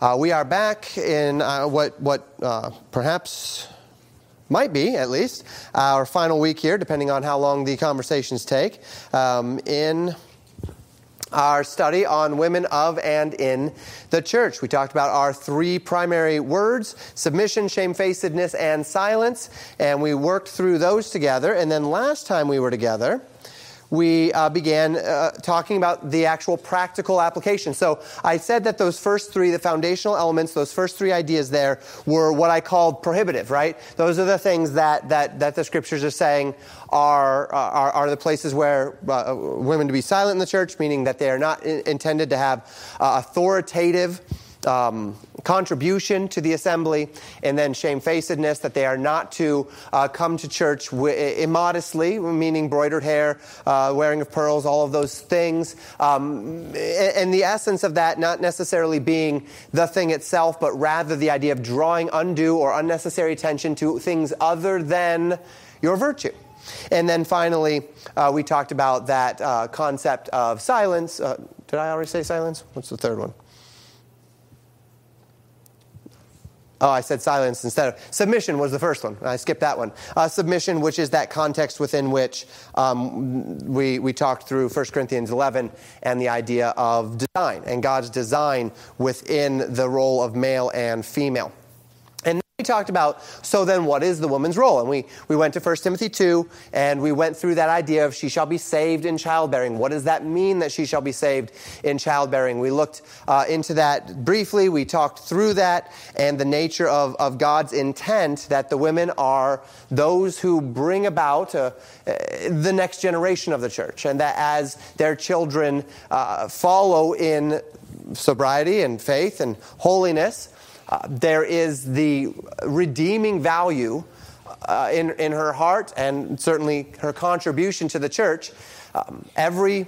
Uh, we are back in uh, what, what uh, perhaps might be, at least, our final week here, depending on how long the conversations take, um, in our study on women of and in the church. We talked about our three primary words submission, shamefacedness, and silence, and we worked through those together. And then last time we were together, we uh, began uh, talking about the actual practical application. So I said that those first three, the foundational elements, those first three ideas there were what I called prohibitive, right? Those are the things that, that, that the scriptures are saying are, are, are the places where uh, women to be silent in the church, meaning that they are not in, intended to have uh, authoritative um, contribution to the assembly, and then shamefacedness, that they are not to uh, come to church w- immodestly, meaning broidered hair, uh, wearing of pearls, all of those things. Um, and the essence of that not necessarily being the thing itself, but rather the idea of drawing undue or unnecessary attention to things other than your virtue. And then finally, uh, we talked about that uh, concept of silence. Uh, did I already say silence? What's the third one? Oh, I said silence instead of submission was the first one. I skipped that one. Uh, submission, which is that context within which um, we, we talked through 1 Corinthians 11 and the idea of design and God's design within the role of male and female. We talked about, so then what is the woman's role? And we, we went to 1 Timothy 2, and we went through that idea of she shall be saved in childbearing. What does that mean that she shall be saved in childbearing? We looked uh, into that briefly. We talked through that and the nature of, of God's intent that the women are those who bring about uh, the next generation of the church, and that as their children uh, follow in sobriety and faith and holiness, uh, there is the redeeming value uh, in, in her heart and certainly her contribution to the church. Um, every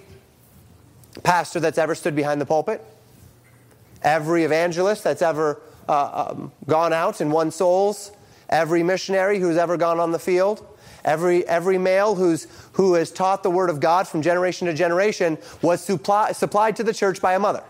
pastor that's ever stood behind the pulpit, every evangelist that's ever uh, um, gone out and won souls, every missionary who's ever gone on the field, every, every male who's, who has taught the Word of God from generation to generation was supply, supplied to the church by a mother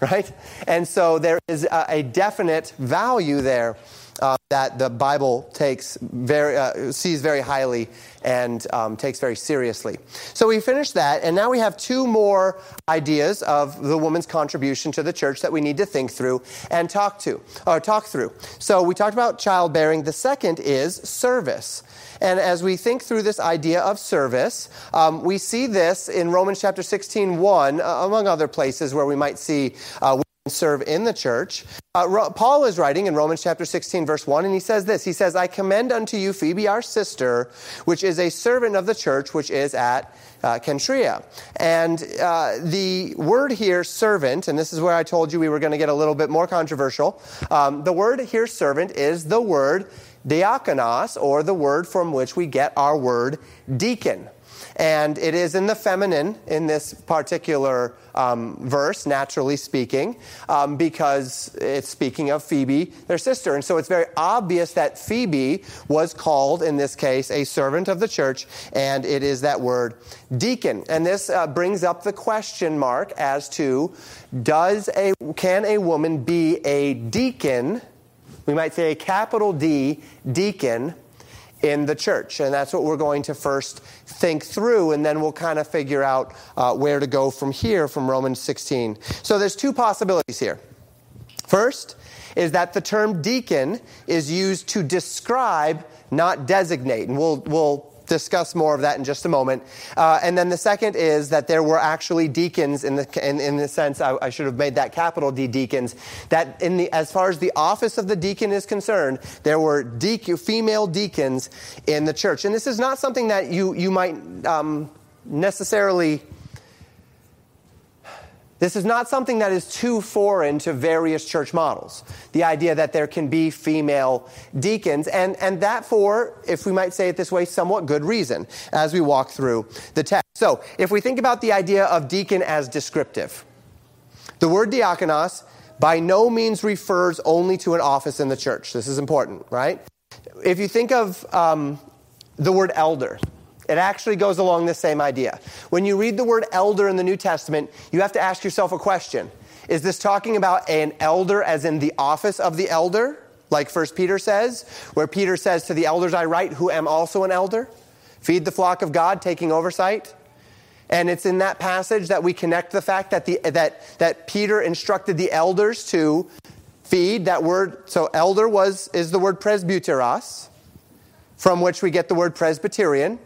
right? And so there is a, a definite value there uh, that the Bible takes very, uh, sees very highly and um, takes very seriously. So we finished that, and now we have two more ideas of the woman's contribution to the church that we need to think through and talk to or talk through. So we talked about childbearing. The second is service. And as we think through this idea of service, um, we see this in Romans chapter 16, 1, uh, among other places where we might see uh, serve in the church. Uh, Paul is writing in Romans chapter 16, verse 1, and he says this He says, I commend unto you Phoebe, our sister, which is a servant of the church, which is at uh, Cenchrea. And uh, the word here, servant, and this is where I told you we were going to get a little bit more controversial. Um, the word here, servant, is the word diakonos, or the word from which we get our word deacon. And it is in the feminine in this particular um, verse, naturally speaking, um, because it's speaking of Phoebe, their sister. And so it's very obvious that Phoebe was called, in this case, a servant of the church, and it is that word deacon. And this uh, brings up the question mark as to does a, can a woman be a deacon? We might say a capital D, deacon in the church. And that's what we're going to first think through, and then we'll kind of figure out uh, where to go from here from Romans 16. So there's two possibilities here. First is that the term deacon is used to describe, not designate. And we'll, we'll discuss more of that in just a moment. Uh, and then the second is that there were actually deacons in the in, in the sense I, I, should have made that capital D deacons. That in the as far as the office of the deacon is concerned, there were deacon, female deacons in the church, and this is not something that you you might um, necessarily this is not something that is too foreign to various church models. The idea that there can be female deacons, and, and that for, if we might say it this way, somewhat good reason as we walk through the text. So, if we think about the idea of deacon as descriptive, the word diakonos by no means refers only to an office in the church. This is important, right? If you think of um, the word elder, it actually goes along the same idea. When you read the word elder in the New Testament, you have to ask yourself a question Is this talking about an elder as in the office of the elder, like First Peter says, where Peter says, To the elders I write, who am also an elder? Feed the flock of God, taking oversight. And it's in that passage that we connect the fact that, the, that, that Peter instructed the elders to feed. That word, so elder was, is the word presbyteros, from which we get the word Presbyterian.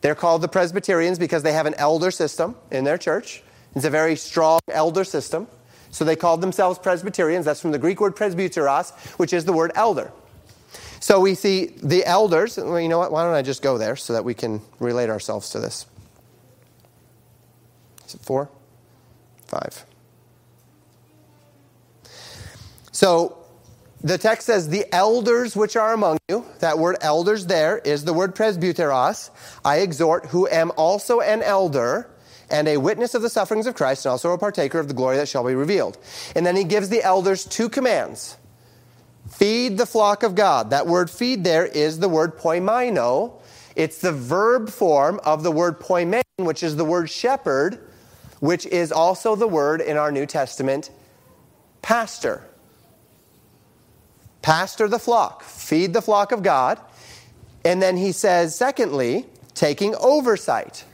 They're called the Presbyterians because they have an elder system in their church. It's a very strong elder system. So they called themselves Presbyterians. That's from the Greek word presbyteros, which is the word elder. So we see the elders. Well, you know what? Why don't I just go there so that we can relate ourselves to this? Is it four? Five. So the text says, the elders which are among you, that word elders there is the word presbyteros. I exhort, who am also an elder and a witness of the sufferings of Christ, and also a partaker of the glory that shall be revealed. And then he gives the elders two commands Feed the flock of God. That word feed there is the word poimaino. It's the verb form of the word poimen, which is the word shepherd, which is also the word in our New Testament pastor. Pastor the flock, feed the flock of God. And then he says, secondly, taking oversight.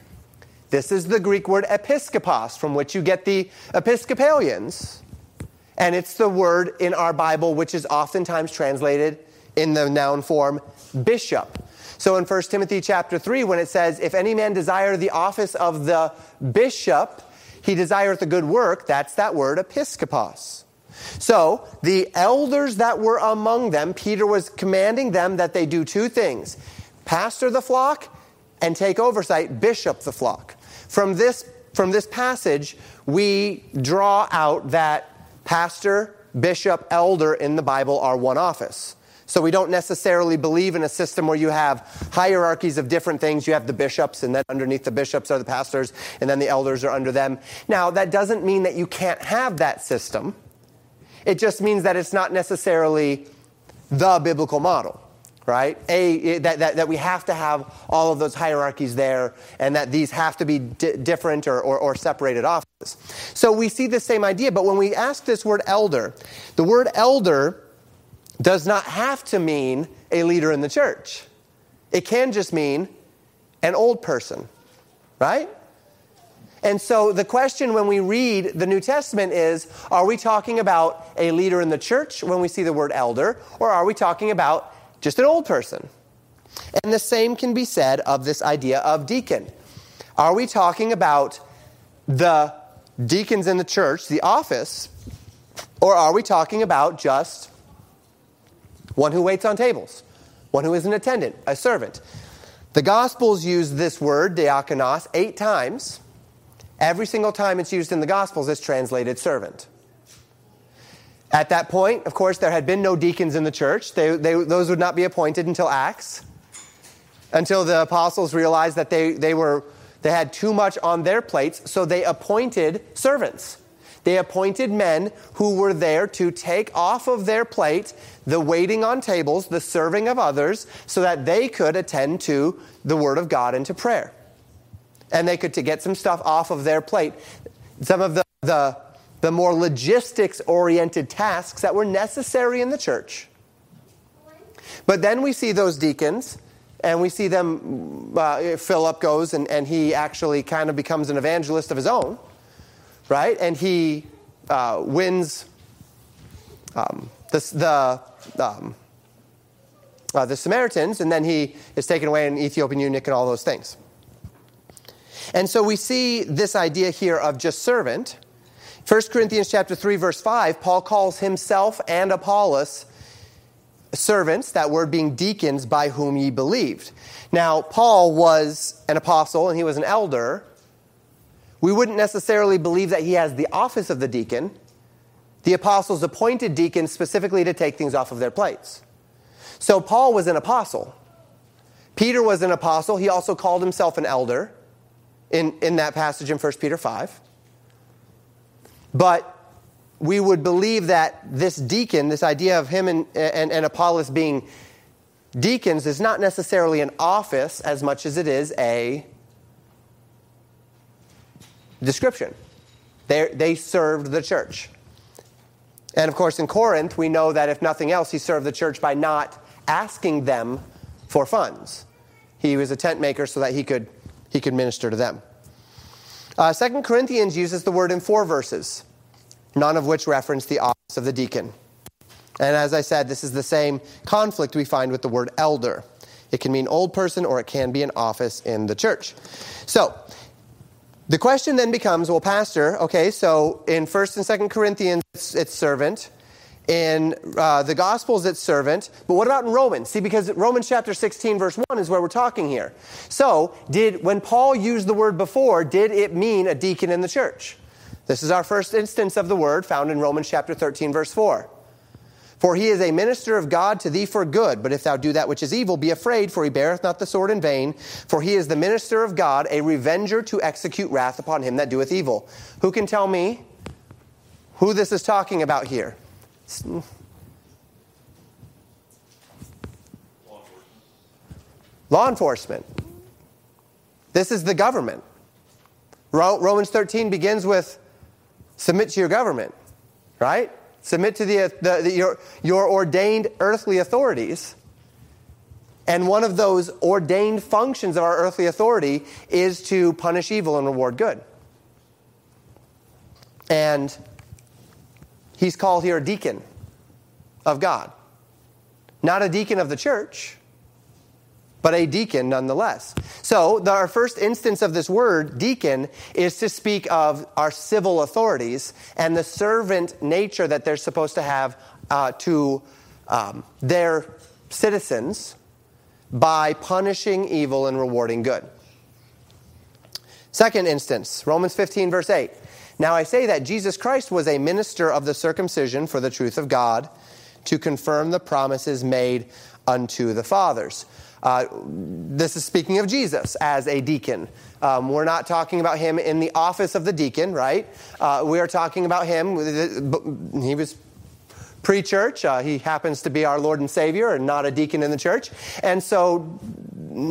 This is the Greek word episkopos, from which you get the Episcopalians. And it's the word in our Bible which is oftentimes translated in the noun form bishop. So in 1 Timothy chapter 3, when it says, If any man desire the office of the bishop, he desireth a good work, that's that word episkopos. So the elders that were among them, Peter was commanding them that they do two things pastor the flock and take oversight, bishop the flock. From this, from this passage, we draw out that pastor, bishop, elder in the Bible are one office. So we don't necessarily believe in a system where you have hierarchies of different things. You have the bishops, and then underneath the bishops are the pastors, and then the elders are under them. Now, that doesn't mean that you can't have that system. It just means that it's not necessarily the biblical model right? A, that, that, that we have to have all of those hierarchies there and that these have to be di- different or, or, or, separated offices. So we see the same idea, but when we ask this word elder, the word elder does not have to mean a leader in the church. It can just mean an old person, right? And so the question when we read the New Testament is are we talking about a leader in the church when we see the word elder, or are we talking about just an old person. And the same can be said of this idea of deacon. Are we talking about the deacons in the church, the office, or are we talking about just one who waits on tables, one who is an attendant, a servant? The Gospels use this word, diakonos, eight times. Every single time it's used in the Gospels, it's translated servant. At that point, of course, there had been no deacons in the church. They, they, those would not be appointed until Acts, until the apostles realized that they, they, were, they had too much on their plates, so they appointed servants. They appointed men who were there to take off of their plate the waiting on tables, the serving of others, so that they could attend to the Word of God and to prayer. And they could to get some stuff off of their plate. Some of the, the the more logistics oriented tasks that were necessary in the church. But then we see those deacons, and we see them. Uh, Philip goes, and, and he actually kind of becomes an evangelist of his own, right? And he uh, wins um, the, the, um, uh, the Samaritans, and then he is taken away in Ethiopian eunuch and all those things. And so we see this idea here of just servant 1 Corinthians chapter 3 verse 5, Paul calls himself and Apollos servants, that word being deacons by whom ye believed. Now, Paul was an apostle and he was an elder. We wouldn't necessarily believe that he has the office of the deacon. The apostles appointed deacons specifically to take things off of their plates. So Paul was an apostle. Peter was an apostle. He also called himself an elder in, in that passage in 1 Peter 5. But we would believe that this deacon, this idea of him and, and, and Apollos being deacons, is not necessarily an office as much as it is a description. They, they served the church. And of course, in Corinth, we know that if nothing else, he served the church by not asking them for funds. He was a tent maker so that he could, he could minister to them. Uh, 2 Corinthians uses the word in four verses, none of which reference the office of the deacon. And as I said, this is the same conflict we find with the word elder. It can mean old person or it can be an office in the church. So, the question then becomes well, Pastor, okay, so in 1st and 2nd Corinthians, it's, it's servant. In uh, the Gospels, it's servant. But what about in Romans? See, because Romans chapter 16, verse 1 is where we're talking here. So, did when Paul used the word before, did it mean a deacon in the church? This is our first instance of the word found in Romans chapter 13, verse 4. For he is a minister of God to thee for good. But if thou do that which is evil, be afraid, for he beareth not the sword in vain. For he is the minister of God, a revenger to execute wrath upon him that doeth evil. Who can tell me who this is talking about here? Law enforcement. This is the government. Romans 13 begins with submit to your government, right? Submit to the, the, the, your, your ordained earthly authorities. And one of those ordained functions of our earthly authority is to punish evil and reward good. And he's called here a deacon of God. Not a deacon of the church, but a deacon nonetheless. So, the, our first instance of this word, deacon, is to speak of our civil authorities and the servant nature that they're supposed to have uh, to um, their citizens by punishing evil and rewarding good. Second instance, Romans 15, verse 8. Now I say that Jesus Christ was a minister of the circumcision for the truth of God to confirm the promises made unto the fathers. Uh, this is speaking of Jesus as a deacon. Um, we're not talking about him in the office of the deacon, right? Uh, we are talking about him. He was pre church. Uh, he happens to be our Lord and Savior and not a deacon in the church. And so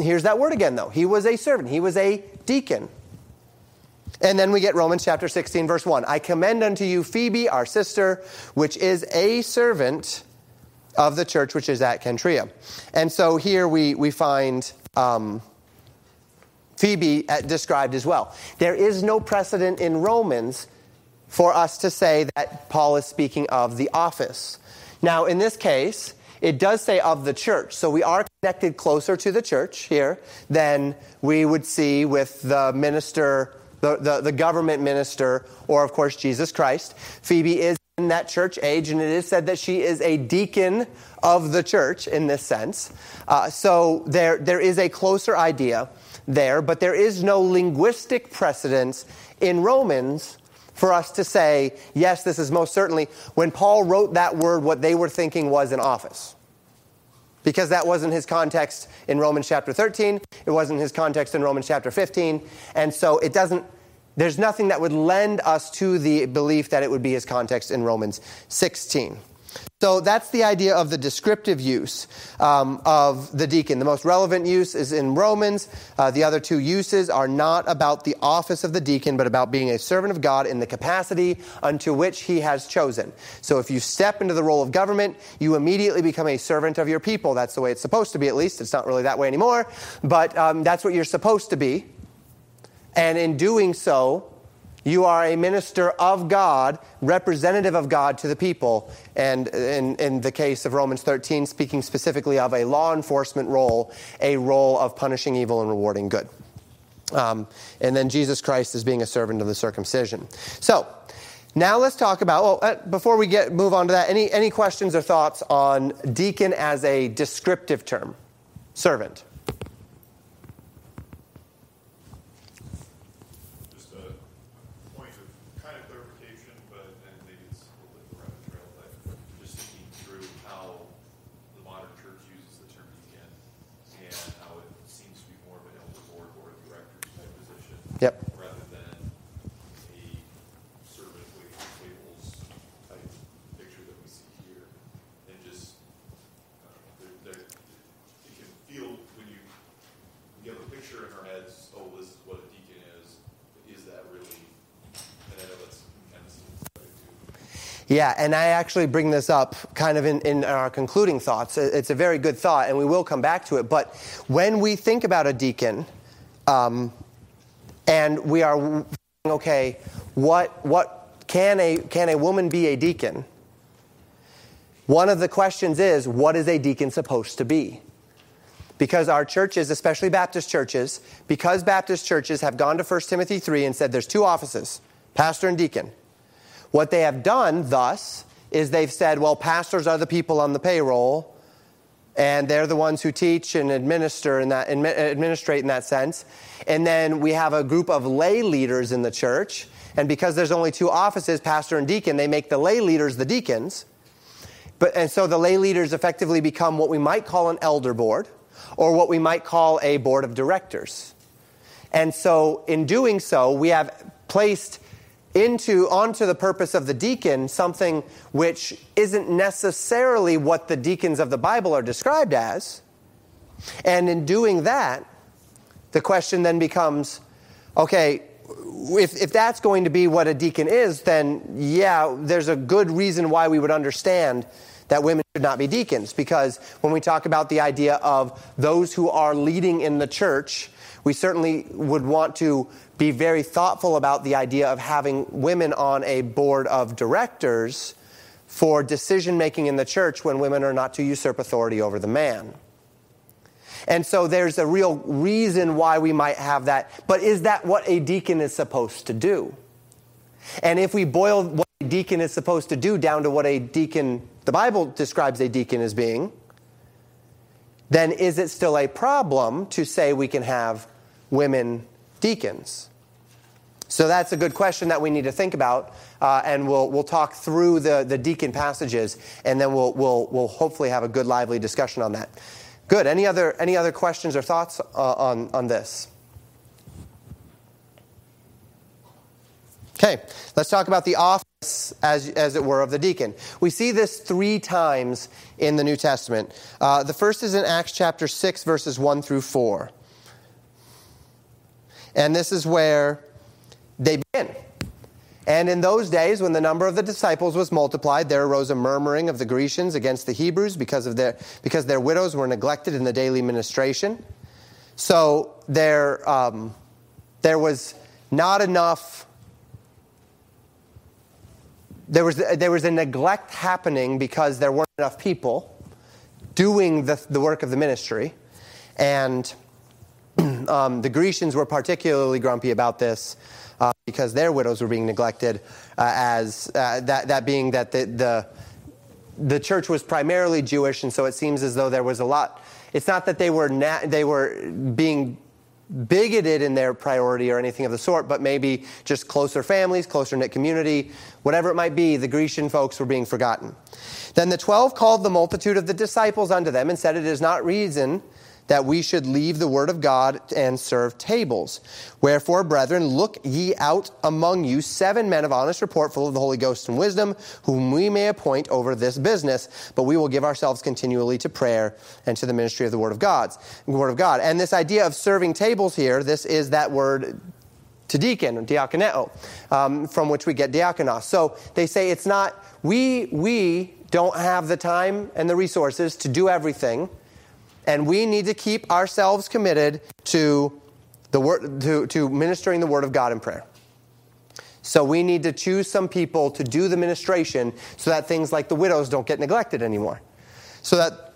here's that word again, though. He was a servant, he was a deacon. And then we get Romans chapter 16, verse 1. I commend unto you Phoebe, our sister, which is a servant of the church which is at Cenchrea. And so here we, we find um, Phoebe at, described as well. There is no precedent in Romans for us to say that Paul is speaking of the office. Now, in this case, it does say of the church. So we are connected closer to the church here than we would see with the minister, the, the, the government minister, or of course Jesus Christ. Phoebe is in that church age, and it is said that she is a deacon of the church in this sense. Uh, so there, there is a closer idea there, but there is no linguistic precedence in Romans for us to say, yes, this is most certainly, when Paul wrote that word, what they were thinking was an office. Because that wasn't his context in Romans chapter 13, it wasn't his context in Romans chapter 15, and so it doesn't there's nothing that would lend us to the belief that it would be his context in Romans 16. So that's the idea of the descriptive use um, of the deacon. The most relevant use is in Romans. Uh, the other two uses are not about the office of the deacon, but about being a servant of God in the capacity unto which he has chosen. So if you step into the role of government, you immediately become a servant of your people. That's the way it's supposed to be, at least. It's not really that way anymore, but um, that's what you're supposed to be. And in doing so, you are a minister of God, representative of God to the people. And in, in, the case of Romans 13, speaking specifically of a law enforcement role, a role of punishing evil and rewarding good. Um, and then Jesus Christ as being a servant of the circumcision. So, now let's talk about, well, uh, before we get move on to that, any, any questions or thoughts on deacon as a descriptive term? Servant. Yep. Rather than a servant waiting tables type picture that we see here. And just, uh, there, there, you can feel when you Yeah, and I actually bring this up kind of in, in our concluding thoughts. It's a very good thought, and we will come back to it. But when we think about a deacon, um, and we are okay, what what can a can a woman be a deacon? One of the questions is, what is a deacon supposed to be? Because our churches, especially Baptist churches, because Baptist churches have gone to 1 Timothy 3 and said there's two offices, pastor and deacon. What they have done, thus, is they've said, well, pastors are the people on the payroll, and they're the ones who teach and administer in that, administrate in that sense. And then we have a group of lay leaders in the church, and because there's only two offices, pastor and deacon, they make the lay leaders the deacons. But, and so the lay leaders effectively become what we might call an elder board or what we might call a board of directors. And so in doing so, we have placed into onto the purpose of the deacon something which isn't necessarily what the deacons of the Bible are described as. And in doing that, the question then becomes okay, if, if that's going to be what a deacon is, then yeah, there's a good reason why we would understand that women should not be deacons. Because when we talk about the idea of those who are leading in the church, we certainly would want to be very thoughtful about the idea of having women on a board of directors for decision making in the church when women are not to usurp authority over the man. And so there's a real reason why we might have that. But is that what a deacon is supposed to do? And if we boil what a deacon is supposed to do down to what a deacon, the Bible describes a deacon as being, then is it still a problem to say we can have women deacons? So that's a good question that we need to think about, uh, and we'll, we'll talk through the, the deacon passages, and then we'll, we'll, we'll hopefully have a good, lively discussion on that. Good. Any other, any other questions or thoughts uh, on, on this? Okay, let's talk about the office, as, as it were, of the deacon. We see this three times in the New Testament. Uh, the first is in Acts chapter 6, verses 1 through 4. And this is where they begin. And in those days, when the number of the disciples was multiplied, there arose a murmuring of the Grecians against the Hebrews because, of their, because their widows were neglected in the daily ministration. So there, um, there was not enough, there was, there was a neglect happening because there weren't enough people doing the, the work of the ministry. And um, the Grecians were particularly grumpy about this uh, because their widows were being neglected, uh, as uh, that, that being that the, the, the church was primarily Jewish, and so it seems as though there was a lot. It's not that they were, na- they were being bigoted in their priority or anything of the sort, but maybe just closer families, closer knit community, whatever it might be, the Grecian folks were being forgotten. Then the twelve called the multitude of the disciples unto them and said, It is not reason that we should leave the word of God and serve tables. Wherefore, brethren, look ye out among you seven men of honest report, full of the Holy Ghost and wisdom, whom we may appoint over this business. But we will give ourselves continually to prayer and to the ministry of the word of God's word of God. And this idea of serving tables here, this is that word to deacon, diakoneo, um, from which we get diakonos. So they say it's not we we don't have the time and the resources to do everything and we need to keep ourselves committed to, the word, to, to ministering the Word of God in prayer. So we need to choose some people to do the ministration so that things like the widows don't get neglected anymore. So that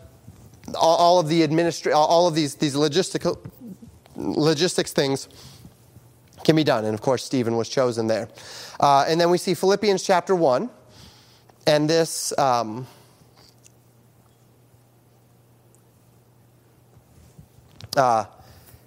all, of the administra- all of these, these logistical, logistics things can be done. And of course, Stephen was chosen there. Uh, and then we see Philippians chapter 1. And this. Um, uh,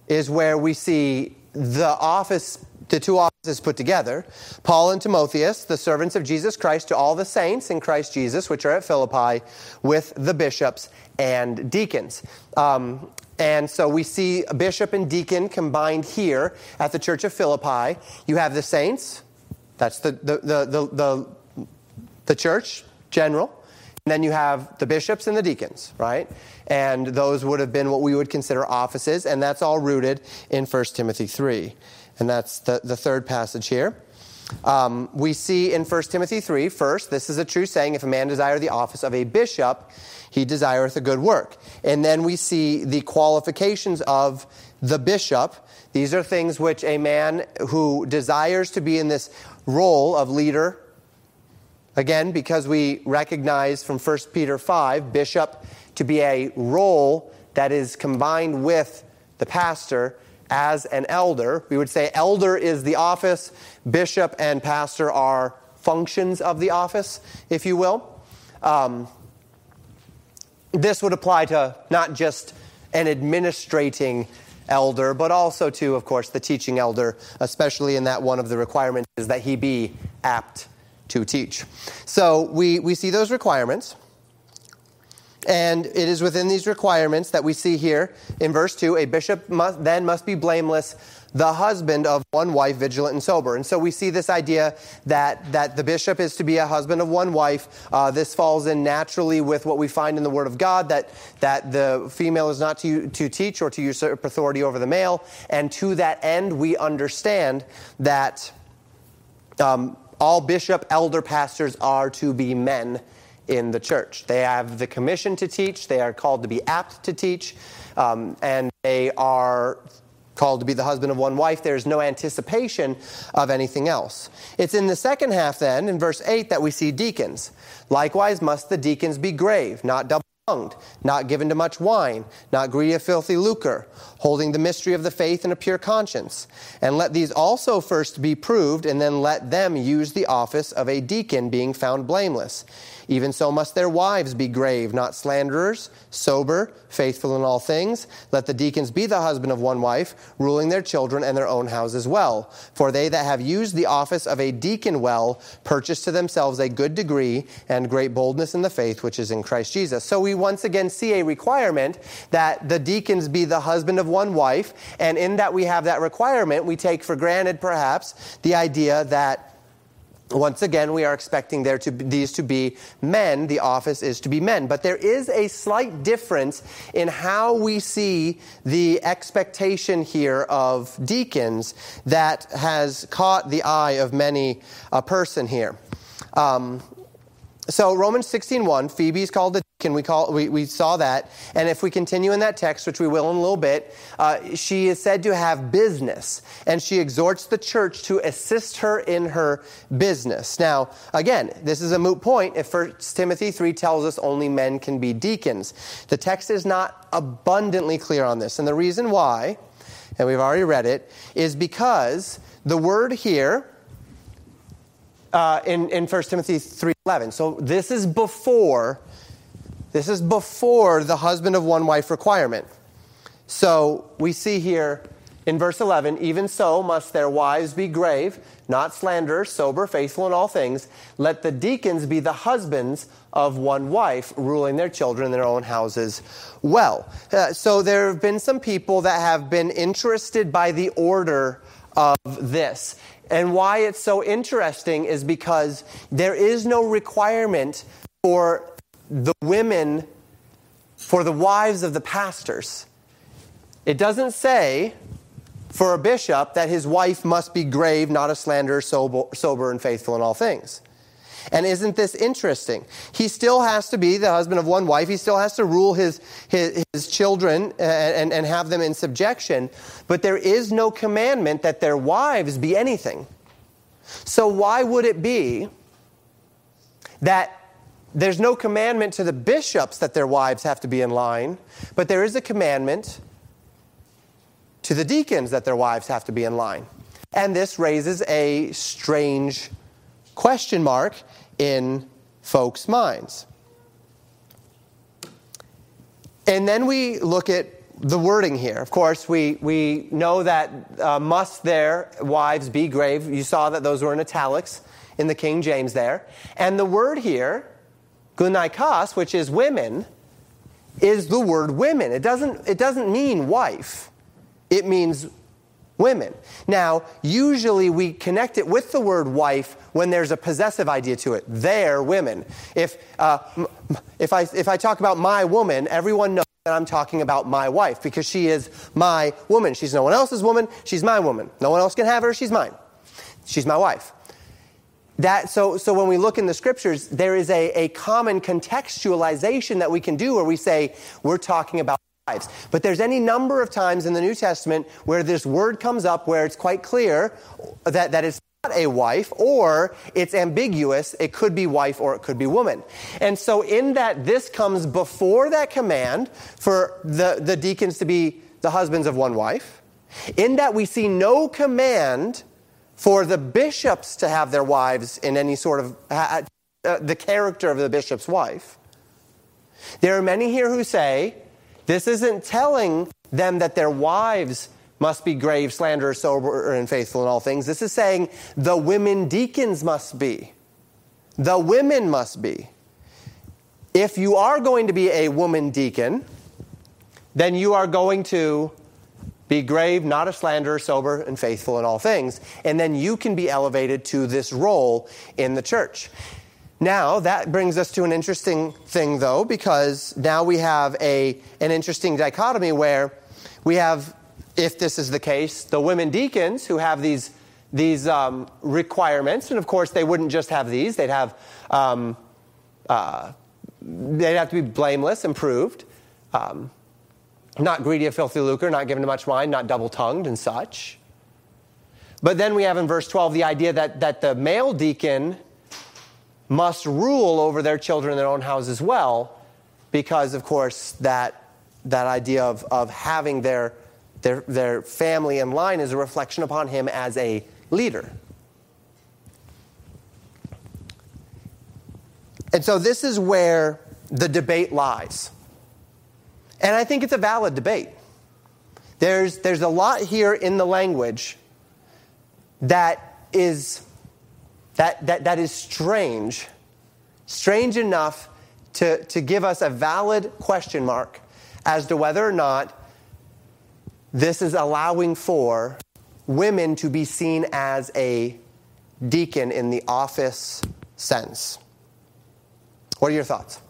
is where we see the office, the two offices put together. Paul and Timotheus, the servants of Jesus Christ, to all the saints in Christ Jesus, which are at Philippi, with the bishops and deacons. Um, and so we see a bishop and deacon combined here at the church of Philippi. You have the saints, that's the, the, the, the, the, the church general. And then you have the bishops and the deacons, right? And those would have been what we would consider offices, and that's all rooted in 1 Timothy 3. And that's the, the third passage here. Um, we see in 1 Timothy 3, first, this is a true saying if a man desire the office of a bishop, he desireth a good work. And then we see the qualifications of the bishop. These are things which a man who desires to be in this role of leader, again, because we recognize from 1 Peter 5, bishop to be a role that is combined with the pastor as an elder. We would say elder is the office, bishop and pastor are functions of the office, if you will. Um, this would apply to not just an administrating elder, but also to, of course, the teaching elder, especially in that one of the requirements is that he be apt to teach. So we, we see those requirements. And it is within these requirements that we see here in verse 2 a bishop must, then must be blameless, the husband of one wife, vigilant and sober. And so we see this idea that, that the bishop is to be a husband of one wife. Uh, this falls in naturally with what we find in the Word of God that, that the female is not to, to teach or to usurp authority over the male. And to that end, we understand that um, all bishop, elder, pastors are to be men in the church. They have the commission to teach, they are called to be apt to teach, um, and they are called to be the husband of one wife. There's no anticipation of anything else. It's in the second half, then, in verse 8, that we see deacons. Likewise, must the deacons be grave, not double tongued, not given to much wine, not greedy of filthy lucre, holding the mystery of the faith in a pure conscience. And let these also first be proved, and then let them use the office of a deacon, being found blameless. Even so must their wives be grave, not slanderers, sober, faithful in all things. Let the deacons be the husband of one wife, ruling their children and their own houses well. For they that have used the office of a deacon well purchase to themselves a good degree and great boldness in the faith which is in Christ Jesus. So we once again see a requirement that the deacons be the husband of one wife, and in that we have that requirement, we take for granted perhaps the idea that once again, we are expecting there to be, these to be men. The office is to be men. But there is a slight difference in how we see the expectation here of deacons that has caught the eye of many a person here. Um, so Romans 16.1, Phoebe is called the deacon. We, call, we, we saw that. And if we continue in that text, which we will in a little bit, uh, she is said to have business. And she exhorts the church to assist her in her business. Now, again, this is a moot point if 1 Timothy 3 tells us only men can be deacons. The text is not abundantly clear on this. And the reason why, and we've already read it, is because the word here, uh, in, in 1 Timothy 3.11. So this is before, this is before the husband of one wife requirement. So we see here in verse 11, even so must their wives be grave, not slanderers, sober, faithful in all things. Let the deacons be the husbands of one wife, ruling their children in their own houses well. Uh, so there have been some people that have been interested by the order of this. And why it's so interesting is because there is no requirement for the women, for the wives of the pastors. It doesn't say for a bishop that his wife must be grave, not a slanderer, sober, sober, and faithful in all things. And isn't this interesting? He still has to be the husband of one wife. He still has to rule his, his, his children and, and, and have them in subjection. But there is no commandment that their wives be anything. So, why would it be that there's no commandment to the bishops that their wives have to be in line, but there is a commandment to the deacons that their wives have to be in line? And this raises a strange question mark in folks' minds. And then we look at the wording here. Of course, we, we know that uh, must their wives be grave. You saw that those were in italics in the King James there. And the word here, gunaikos, which is women, is the word women. It doesn't, it doesn't mean wife, it means women. Now, usually we connect it with the word wife when there's a possessive idea to it. They're women. If, uh, if, I, if I talk about my woman, everyone knows that I'm talking about my wife because she is my woman. She's no one else's woman. She's my woman. No one else can have her. She's mine. She's my wife. that so so when we look in the scriptures, there is a, a common contextualization that we can do where we say we're talking about wives. But there's any number of times in the New Testament where this word comes up where it's quite clear that, that it's not a wife or it's ambiguous. It could be wife or it could be woman. And so, in that, this comes before that command for the, the deacons to be the husbands of one wife. In that, we see no command for the bishops to have their wives in any sort of uh, the character of the bishop's wife. There are many here who say this isn't telling them that their wives must be grave, slanderous, sober, and faithful in all things. This is saying the women deacons must be. The women must be. If you are going to be a woman deacon, then you are going to be grave, not a slanderer, sober, and faithful in all things. And then you can be elevated to this role in the church. Now, that brings us to an interesting thing, though, because now we have a, an interesting dichotomy where we have, if this is the case, the women deacons who have these, these um, requirements. And of course, they wouldn't just have these, they'd have, um, uh, they'd have to be blameless and proved. Um, not greedy of filthy lucre, not given to much wine, not double tongued and such. But then we have in verse 12 the idea that, that the male deacon must rule over their children in their own house as well, because, of course, that, that idea of, of having their, their, their family in line is a reflection upon him as a leader. And so this is where the debate lies. And I think it's a valid debate. There's, there's a lot here in the language that is that, that, that is strange, strange enough to, to give us a valid question mark as to whether or not this is allowing for women to be seen as a deacon in the office sense. What are your thoughts?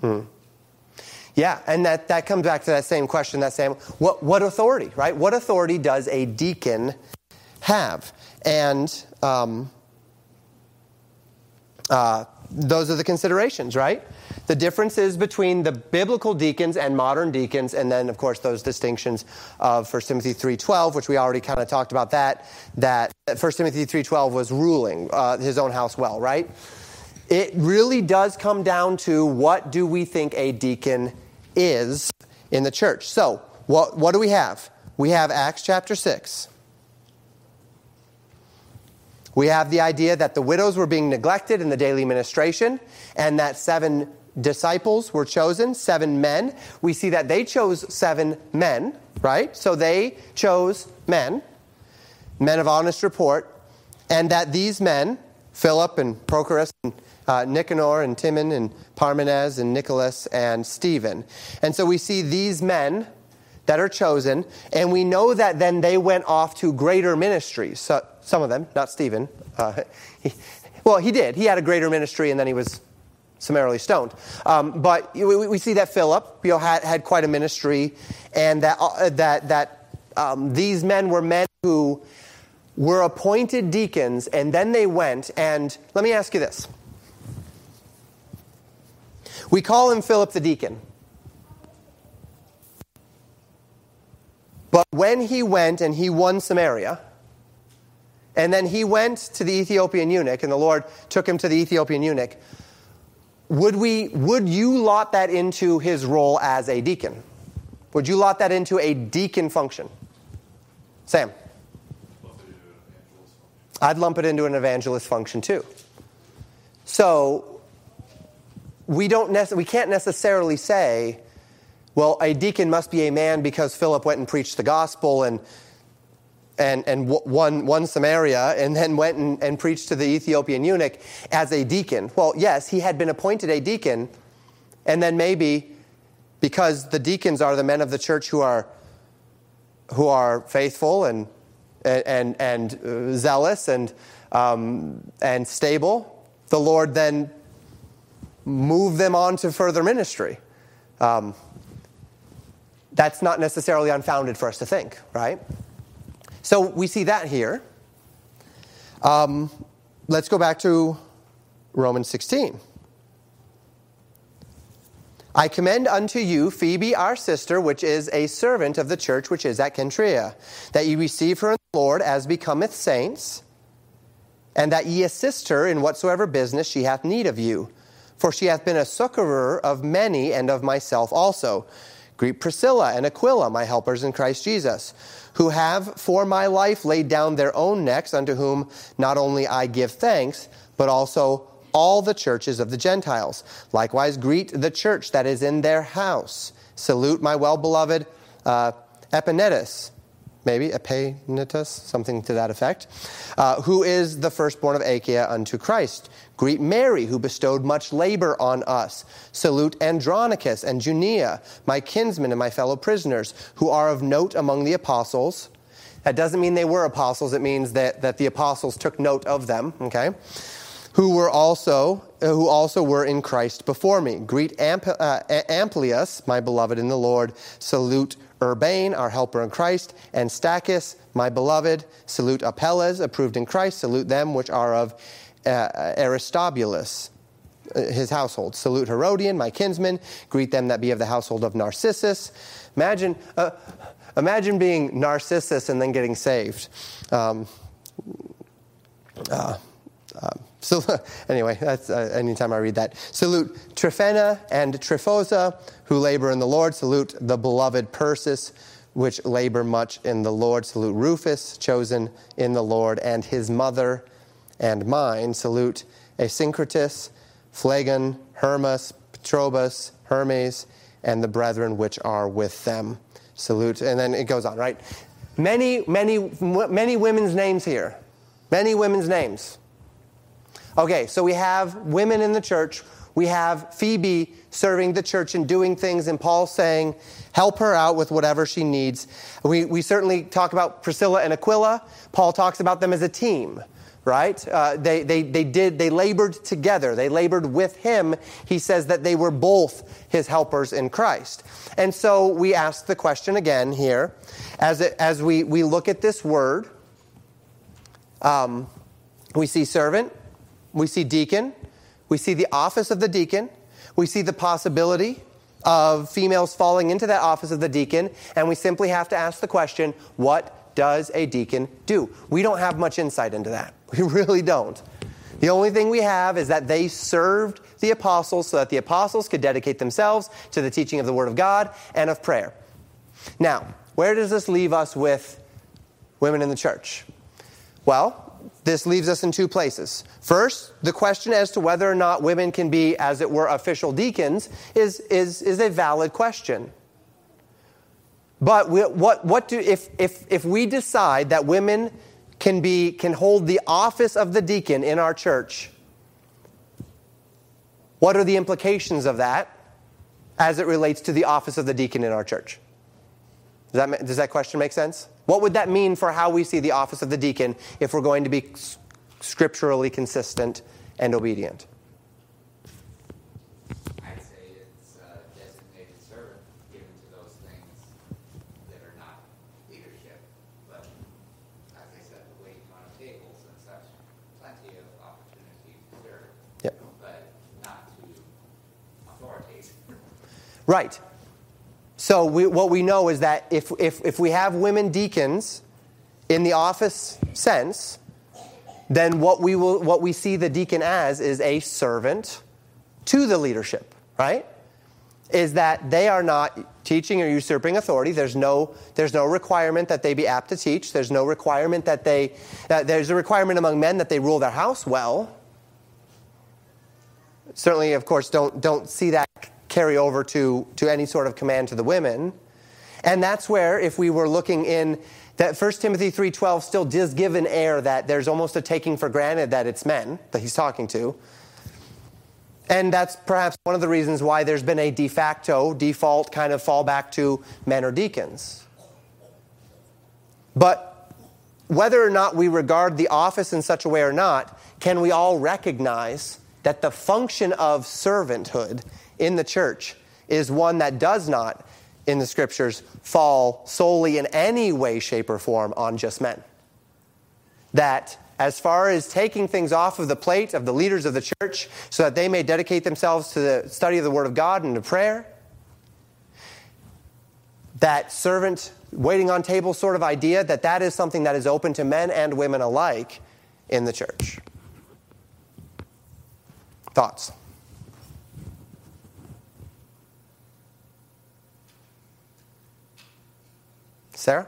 Hmm. Yeah, and that, that comes back to that same question, that same, what, what authority, right? What authority does a deacon have? And um, uh, those are the considerations, right? The differences between the biblical deacons and modern deacons, and then, of course, those distinctions of 1 Timothy 3.12, which we already kind of talked about that, that 1 Timothy 3.12 was ruling uh, his own house well, right? It really does come down to what do we think a deacon is in the church. So, what, what do we have? We have Acts chapter 6. We have the idea that the widows were being neglected in the daily ministration and that seven disciples were chosen, seven men. We see that they chose seven men, right? So they chose men, men of honest report, and that these men, Philip and Prochorus and uh, Nicanor and Timon and Parmenas and Nicholas and Stephen. And so we see these men that are chosen, and we know that then they went off to greater ministries. So, some of them, not Stephen. Uh, he, well, he did. He had a greater ministry, and then he was summarily stoned. Um, but we, we, see that Philip you know, had, had quite a ministry, and that, uh, that, that um, these men were men who were appointed deacons, and then they went. And let me ask you this we call him Philip the deacon. But when he went and he won Samaria, and then he went to the Ethiopian eunuch, and the Lord took him to the Ethiopian eunuch, would, we, would you lot that into his role as a deacon? Would you lot that into a deacon function? Sam? I'd lump it into an evangelist function too. So we, don't nece- we can't necessarily say, well, a deacon must be a man because Philip went and preached the gospel and, and, and won, won Samaria and then went and, and preached to the Ethiopian eunuch as a deacon. Well, yes, he had been appointed a deacon, and then maybe because the deacons are the men of the church who are, who are faithful and, and, and, and uh, zealous and, um, and stable, the Lord then moved them on to further ministry. Um, that's not necessarily unfounded for us to think, right? So we see that here. Um, let's go back to Romans 16. I commend unto you Phoebe, our sister, which is a servant of the church which is at Cenchrea, that ye receive her in the Lord as becometh saints, and that ye assist her in whatsoever business she hath need of you. For she hath been a succorer of many and of myself also. Greet Priscilla and Aquila, my helpers in Christ Jesus, who have for my life laid down their own necks, unto whom not only I give thanks, but also all the churches of the Gentiles. Likewise, greet the church that is in their house. Salute my well beloved uh, Epaenetus, maybe Epaenetus, something to that effect, uh, who is the firstborn of Achaia unto Christ. Greet Mary, who bestowed much labor on us. Salute Andronicus and Junia, my kinsmen and my fellow prisoners, who are of note among the apostles. That doesn't mean they were apostles, it means that, that the apostles took note of them, okay? who were also who also were in Christ before me. Greet Amp- uh, Amplias, my beloved in the Lord. Salute Urbane, our helper in Christ, and Stachys, my beloved. Salute Apelles, approved in Christ. Salute them which are of uh, Aristobulus, uh, his household. Salute Herodian, my kinsman. Greet them that be of the household of Narcissus. Imagine, uh, imagine being Narcissus and then getting saved. Um, uh, um, so anyway, that's uh, anytime I read that. Salute Tryphena and Tryphosa, who labor in the Lord. Salute the beloved Persis, which labor much in the Lord. Salute Rufus, chosen in the Lord, and his mother and mine. Salute Asyncritus, Phlegon, Hermas, Patrobas, Hermes, and the brethren which are with them. Salute, and then it goes on, right? Many, many, many women's names here. Many women's names. Okay, so we have women in the church. We have Phoebe serving the church and doing things, and Paul saying, help her out with whatever she needs. We, we certainly talk about Priscilla and Aquila. Paul talks about them as a team, right? Uh, they, they, they did, they labored together. They labored with him. He says that they were both his helpers in Christ. And so we ask the question again here as, it, as we, we look at this word. Um, we see servant, we see deacon. We see the office of the deacon. We see the possibility of females falling into that office of the deacon. And we simply have to ask the question what does a deacon do? We don't have much insight into that. We really don't. The only thing we have is that they served the apostles so that the apostles could dedicate themselves to the teaching of the Word of God and of prayer. Now, where does this leave us with women in the church? Well, this leaves us in two places. First, the question as to whether or not women can be, as it were, official deacons is, is, is a valid question. But we, what, what do, if, if, if we decide that women can, be, can hold the office of the deacon in our church, what are the implications of that as it relates to the office of the deacon in our church? Does that, does that question make sense? What would that mean for how we see the office of the deacon if we're going to be scripturally consistent and obedient? I'd say it's a designated servant given to those things that are not leadership, but as I said, the waiting on tables and such, plenty of opportunity to serve, Yep. but not to. Right. So we, what we know is that if, if, if we have women deacons in the office sense, then what we, will, what we see the deacon as is a servant to the leadership, right? Is that they are not teaching or usurping authority. There's no, there's no requirement that they be apt to teach. There's no requirement that they, uh, there's a requirement among men that they rule their house well. Certainly, of course, don't, don't see that carry over to, to any sort of command to the women. And that's where, if we were looking in that 1 Timothy 3.12 still does give an air that there's almost a taking for granted that it's men that he's talking to. And that's perhaps one of the reasons why there's been a de facto, default kind of fallback to men or deacons. But whether or not we regard the office in such a way or not, can we all recognize that the function of servanthood in the church is one that does not, in the scriptures, fall solely in any way, shape, or form on just men? That as far as taking things off of the plate of the leaders of the church so that they may dedicate themselves to the study of the Word of God and to prayer, that servant waiting on table sort of idea, that that is something that is open to men and women alike in the church. Thoughts? Sarah?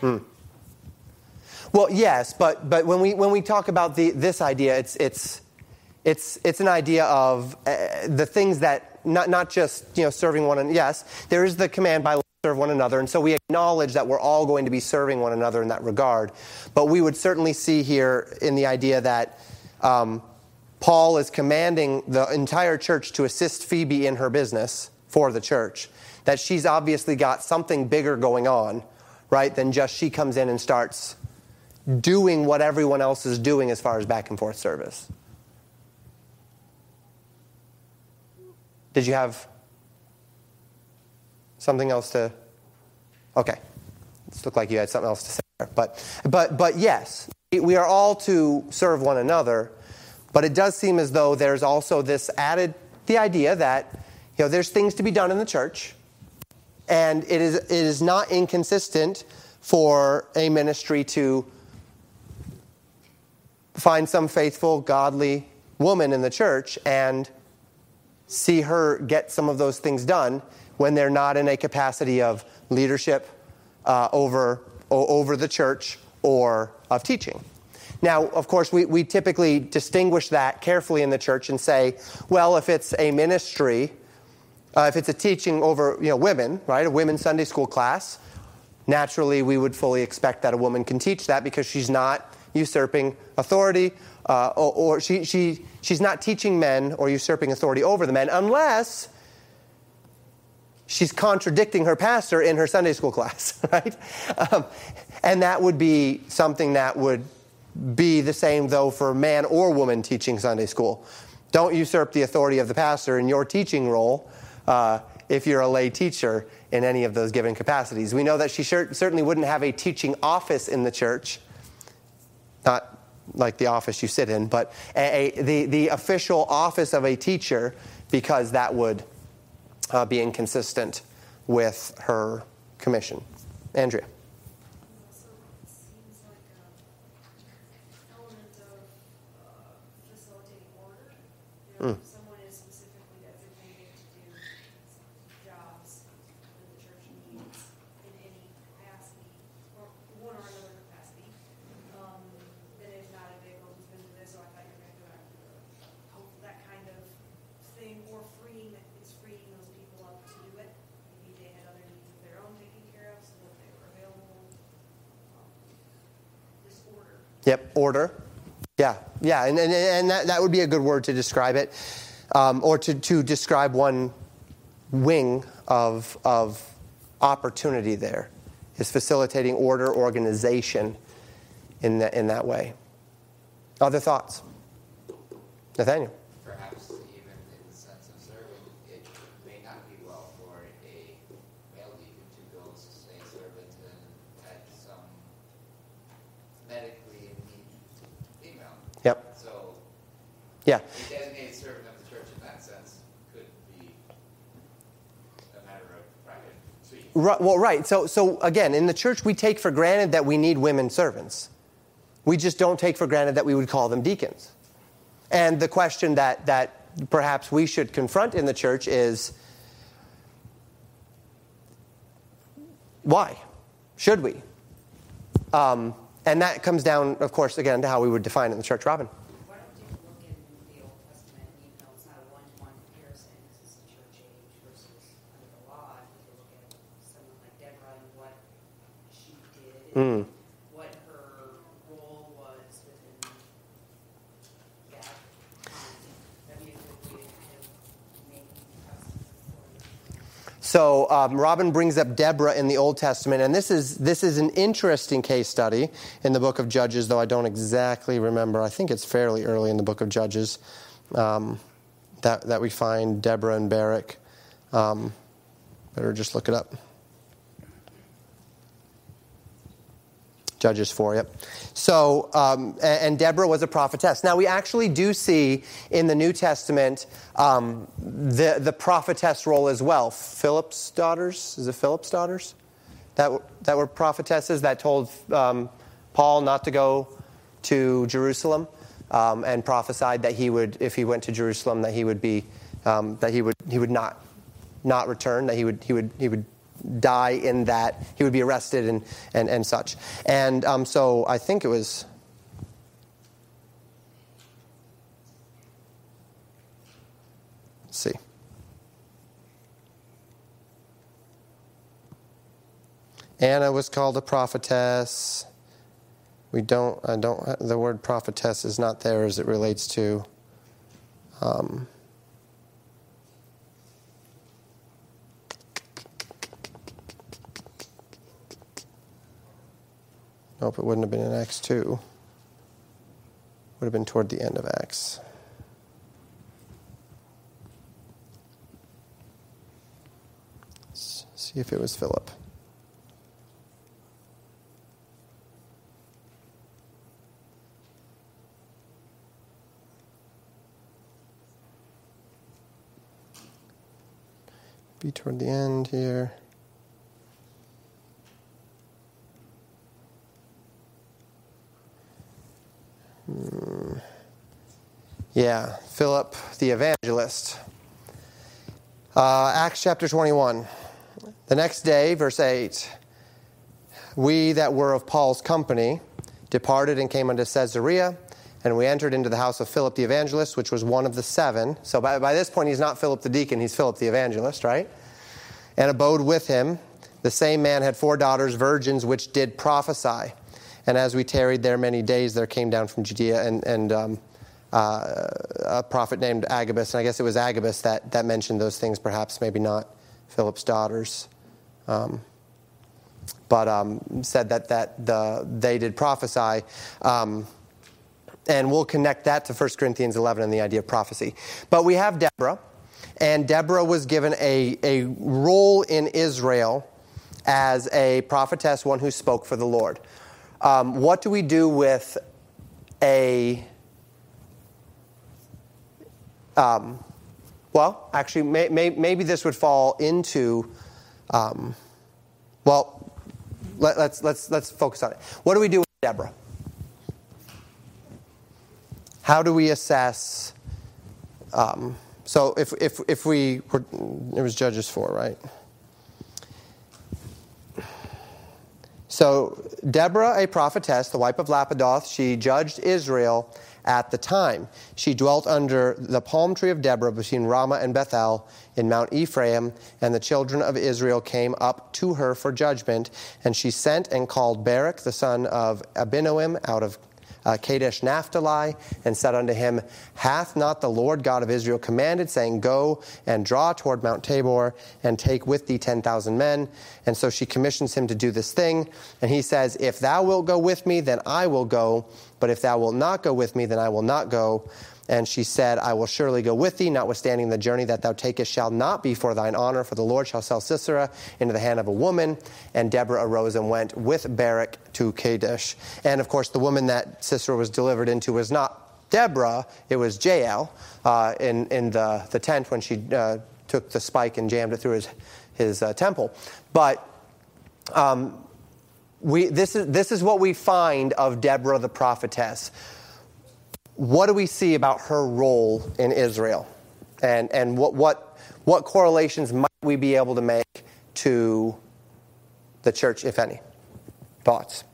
Hmm. Well, yes, but, but when, we, when we talk about the, this idea, it's, it's, it's, it's an idea of uh, the things that, not, not just you know, serving one another. Yes, there is the command by serve one another, and so we acknowledge that we're all going to be serving one another in that regard. But we would certainly see here in the idea that um, Paul is commanding the entire church to assist Phoebe in her business for the church, that she's obviously got something bigger going on, right, than just she comes in and starts doing what everyone else is doing as far as back and forth service. Did you have something else to? Okay, it looked like you had something else to say there. But, but, but yes, we are all to serve one another. But it does seem as though there's also this added the idea that you know there's things to be done in the church, and it is it is not inconsistent for a ministry to find some faithful, godly woman in the church and see her get some of those things done when they're not in a capacity of leadership uh, over, over the church or of teaching. Now, of course, we, we typically distinguish that carefully in the church and say, well, if it's a ministry, uh, if it's a teaching over you know, women, right, a women's Sunday school class, naturally we would fully expect that a woman can teach that because she's not usurping authority uh, or, or she, she, she's not teaching men or usurping authority over the men unless she's contradicting her pastor in her Sunday school class, right? Um, and that would be something that would be the same, though, for man or woman teaching Sunday school. Don't usurp the authority of the pastor in your teaching role uh, if you're a lay teacher in any of those given capacities. We know that she certainly wouldn't have a teaching office in the church, not like the office you sit in, but a, a, the, the official office of a teacher, because that would uh, be inconsistent with her commission. Andrea. Mm. Someone is specifically designated to do jobs that the church needs in any capacity, or one or another capacity. Um, that is not a vehicle who's been to this, so I thought you were going to that kind of thing, or freeing, it's freeing those people up to do it. Maybe they had other needs of their own taken care of, so that they were available. Um, This order. Yep, order. Yeah, and, and, and that, that would be a good word to describe it, um, or to, to describe one wing of, of opportunity there, is facilitating order, organization in, the, in that way. Other thoughts? Nathaniel? Perhaps even in the sense of serving, it may not be well for a male deacon to go say servant and at some medically in need female. Yep. So Yeah. a designated servant of the church in that sense could be a matter of private suite. Right, well, right. So, so again, in the church, we take for granted that we need women servants. We just don't take for granted that we would call them deacons. And the question that, that perhaps we should confront in the church is why? Should we? Um, and that comes down, of course, again, to how we would define it in the church. Robin? Why don't you look in the Old Testament, even though it's not a one-to-one comparison, this is church age versus under the law, if you look at someone like Deborah and what she and what her role was within that, that'd be a good way to kind of make precedent for So um, Robin brings up Deborah in the Old Testament, and this is this is an interesting case study in the book of Judges, though I don't exactly remember. I think it's fairly early in the book of Judges um, that that we find Deborah and Barak. Um, better just look it up. Judges 4, yep. So, um, and Deborah was a prophetess. Now, we actually do see in the New Testament um, the, the prophetess role as well. Philip's daughters, is it Philip's daughters? That, that were prophetesses that told um, Paul not to go to Jerusalem um, and prophesied that he would, if he went to Jerusalem, that he would be, um, that he would, he would not, not return, that he would, he would, he would die in that. He would be arrested and, and, and such. And um, so I think it was. Let's see. Anna was called a prophetess. We don't, I don't, the word prophetess is not there as it relates to. Um, Nope, it wouldn't have been in Acts 2. Would have been toward the end of Acts. Let's see if it was Philip. Be toward the end here. Yeah, Philip the evangelist. Uh, Acts chapter 21. The next day, verse 8 We that were of Paul's company departed and came unto Caesarea, and we entered into the house of Philip the evangelist, which was one of the seven. So by, by this point, he's not Philip the deacon, he's Philip the evangelist, right? And abode with him. The same man had four daughters, virgins, which did prophesy. And as we tarried there many days, there came down from Judea and, and um, uh, a prophet named Agabus. And I guess it was Agabus that, that mentioned those things, perhaps, maybe not Philip's daughters. Um, but um, said that, that the, they did prophesy. Um, and we'll connect that to 1 Corinthians 11 and the idea of prophecy. But we have Deborah, and Deborah was given a, a role in Israel as a prophetess, one who spoke for the Lord. Um, what do we do with a. Um, well, actually, may, may, maybe this would fall into. Um, well, let, let's, let's, let's focus on it. What do we do with Deborah? How do we assess? Um, so if, if, if we were, it was Judges 4, right? So, Deborah, a prophetess, the wife of Lapidoth, she judged Israel at the time. She dwelt under the palm tree of Deborah between Ramah and Bethel in Mount Ephraim, and the children of Israel came up to her for judgment. And she sent and called Barak, the son of Abinoam, out of uh, Kadesh Naphtali, and said unto him, Hath not the Lord God of Israel commanded, saying, Go and draw toward Mount Tabor, and take with thee ten thousand men? And so she commissions him to do this thing. And he says, If thou wilt go with me, then I will go. But if thou wilt not go with me, then I will not go. And she said, I will surely go with thee, notwithstanding the journey that thou takest shall not be for thine honor, for the Lord shall sell Sisera into the hand of a woman. And Deborah arose and went with Barak to Kadesh. And of course, the woman that Sisera was delivered into was not Deborah, it was Jael uh, in, in the, the tent when she uh, took the spike and jammed it through his, his uh, temple. But um, we, this, is, this is what we find of Deborah the prophetess what do we see about her role in Israel? And, and what, what, what correlations might we be able to make to the church, if any? Thoughts?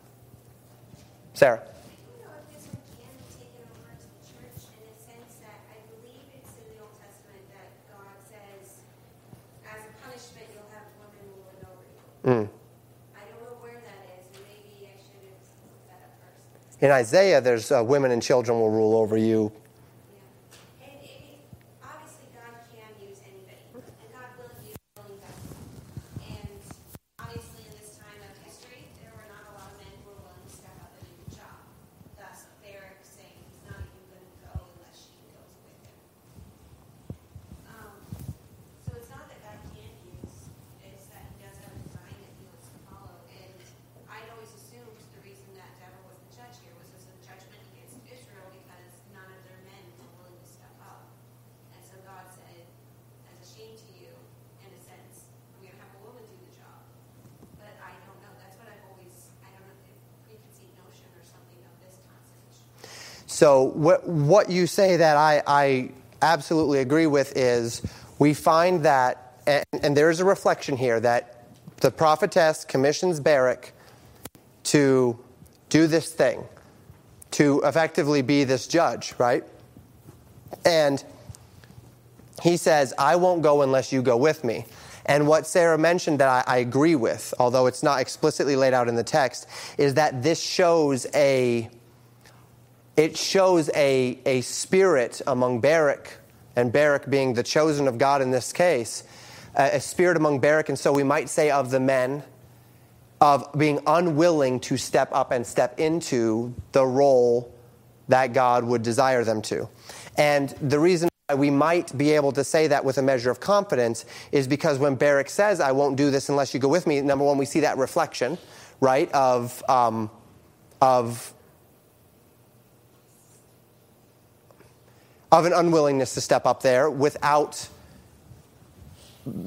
Sarah? You know, if this one can be taken over to the church in a sense that I believe it's in the Old Testament that God says, as a punishment, you'll have women ruling over you. Mm. I don't know where that is, and maybe I should have looked that up first. In Isaiah, there's uh, women and children will rule over you. Yeah. And it, it, obviously God can use anybody, and God will use willing vessels. So what, what you say that I, I absolutely agree with is we find that, and, and there's a reflection here that the prophetess commissions Barak to do this thing, to effectively be this judge, right? And he says, I won't go unless you go with me. And what Sarah mentioned that I, I, agree with, although it's not explicitly laid out in the text, is that this shows a it shows a, a spirit among Barak, and Barak being the chosen of God in this case, a, a spirit among Barak, and so we might say of the men, of being unwilling to step up and step into the role that God would desire them to. And the reason we might be able to say that with a measure of confidence is because when Barak says, I won't do this unless you go with me, number one, we see that reflection, right, of, um, of, of an unwillingness to step up there without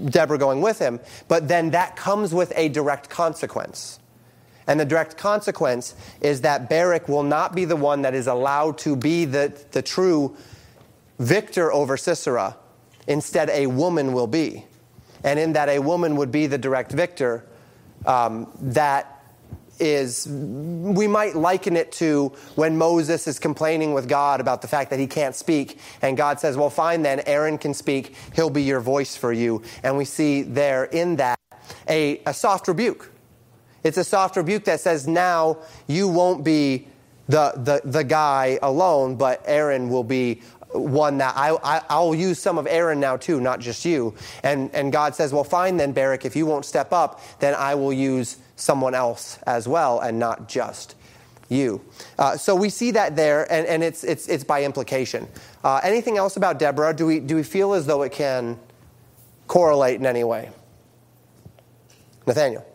Deborah going with him. But then that comes with a direct consequence. And the direct consequence is that Barak will not be the one that is allowed to be the, the true victor over Sisera. Instead, a woman will be. And in that a woman would be the direct victor, um, that is, we might liken it to when Moses is complaining with God about the fact that he can't speak. And God says, Well, fine then, Aaron can speak. He'll be your voice for you. And we see there in that a, a soft rebuke. It's a soft rebuke that says, Now you won't be the, the, the guy alone, but Aaron will be one that I, I, I'll use some of Aaron now too, not just you. And, and God says, well, fine then, Barak, if you won't step up, then I will use someone else as well and not just you. Uh, so we see that there, and, and it's, it's, it's by implication. Uh, anything else about Deborah? Do we, do we feel as though it can correlate in any way? Nathaniel.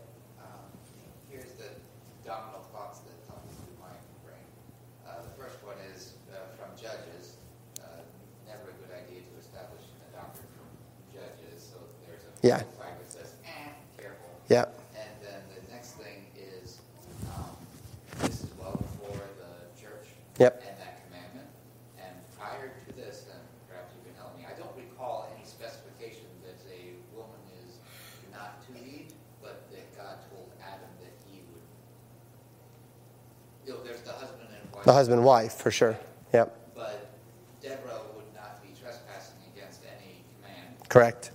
Yeah. Says, eh, careful. Yeah. And then the next thing is um, this is well before the church yep. and that commandment. And prior to this, and perhaps you can help me, I don't recall any specification that a woman is not to lead, but that God told Adam that he would. You know, there's the husband and wife. The husband and wife, for sure. Yep. But Deborah would not be trespassing against any command. Correct.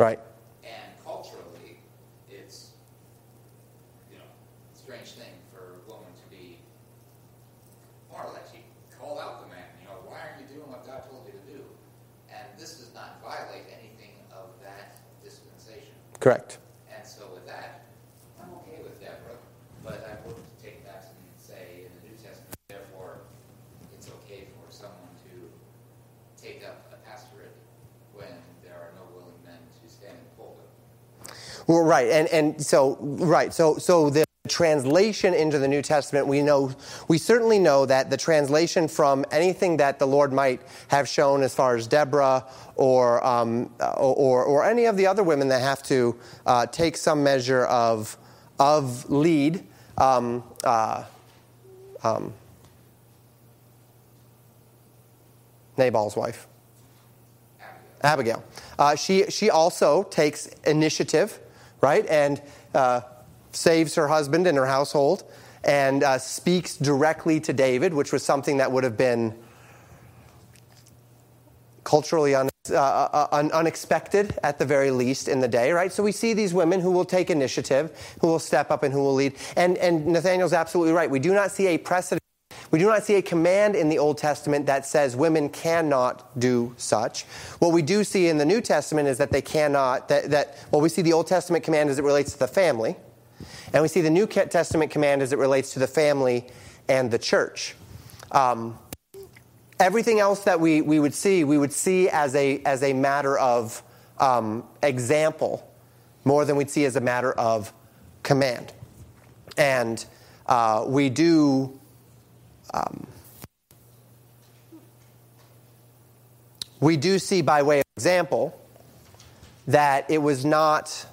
Right. And culturally, it's, you know, a strange thing for a woman to be more or less she called out the man, you know, why aren't you doing what God told you to do? And this does not violate anything of that dispensation. Correct. Well, right, and and so right, so so the translation into the New Testament, we know we certainly know that the translation from anything that the Lord might have shown as far as Deborah or um, or, or any of the other women that have to uh, take some measure of of lead. Um, uh, um, Nabal's wife, Abigail. Uh, she she also takes initiative right? And uh, saves her husband and her household and uh, speaks directly to David, which was something that would have been culturally un, uh, uh, un, unexpected at the very least in the day, right? So we see these women who will take initiative, who will step up, and who will lead. And, and Nathaniel's absolutely right. We do not see a precedent we do not see a command in the Old Testament that says women cannot do such. What we do see in the New Testament is that they cannot, that, that well, we see the Old Testament command as it relates to the family, and we see the New Testament command as it relates to the family and the church. Um, everything else that we, we would see, we would see as a, as a matter of um, example more than we'd see as a matter of command. And uh, we do um, we do see, by way of example, that it was not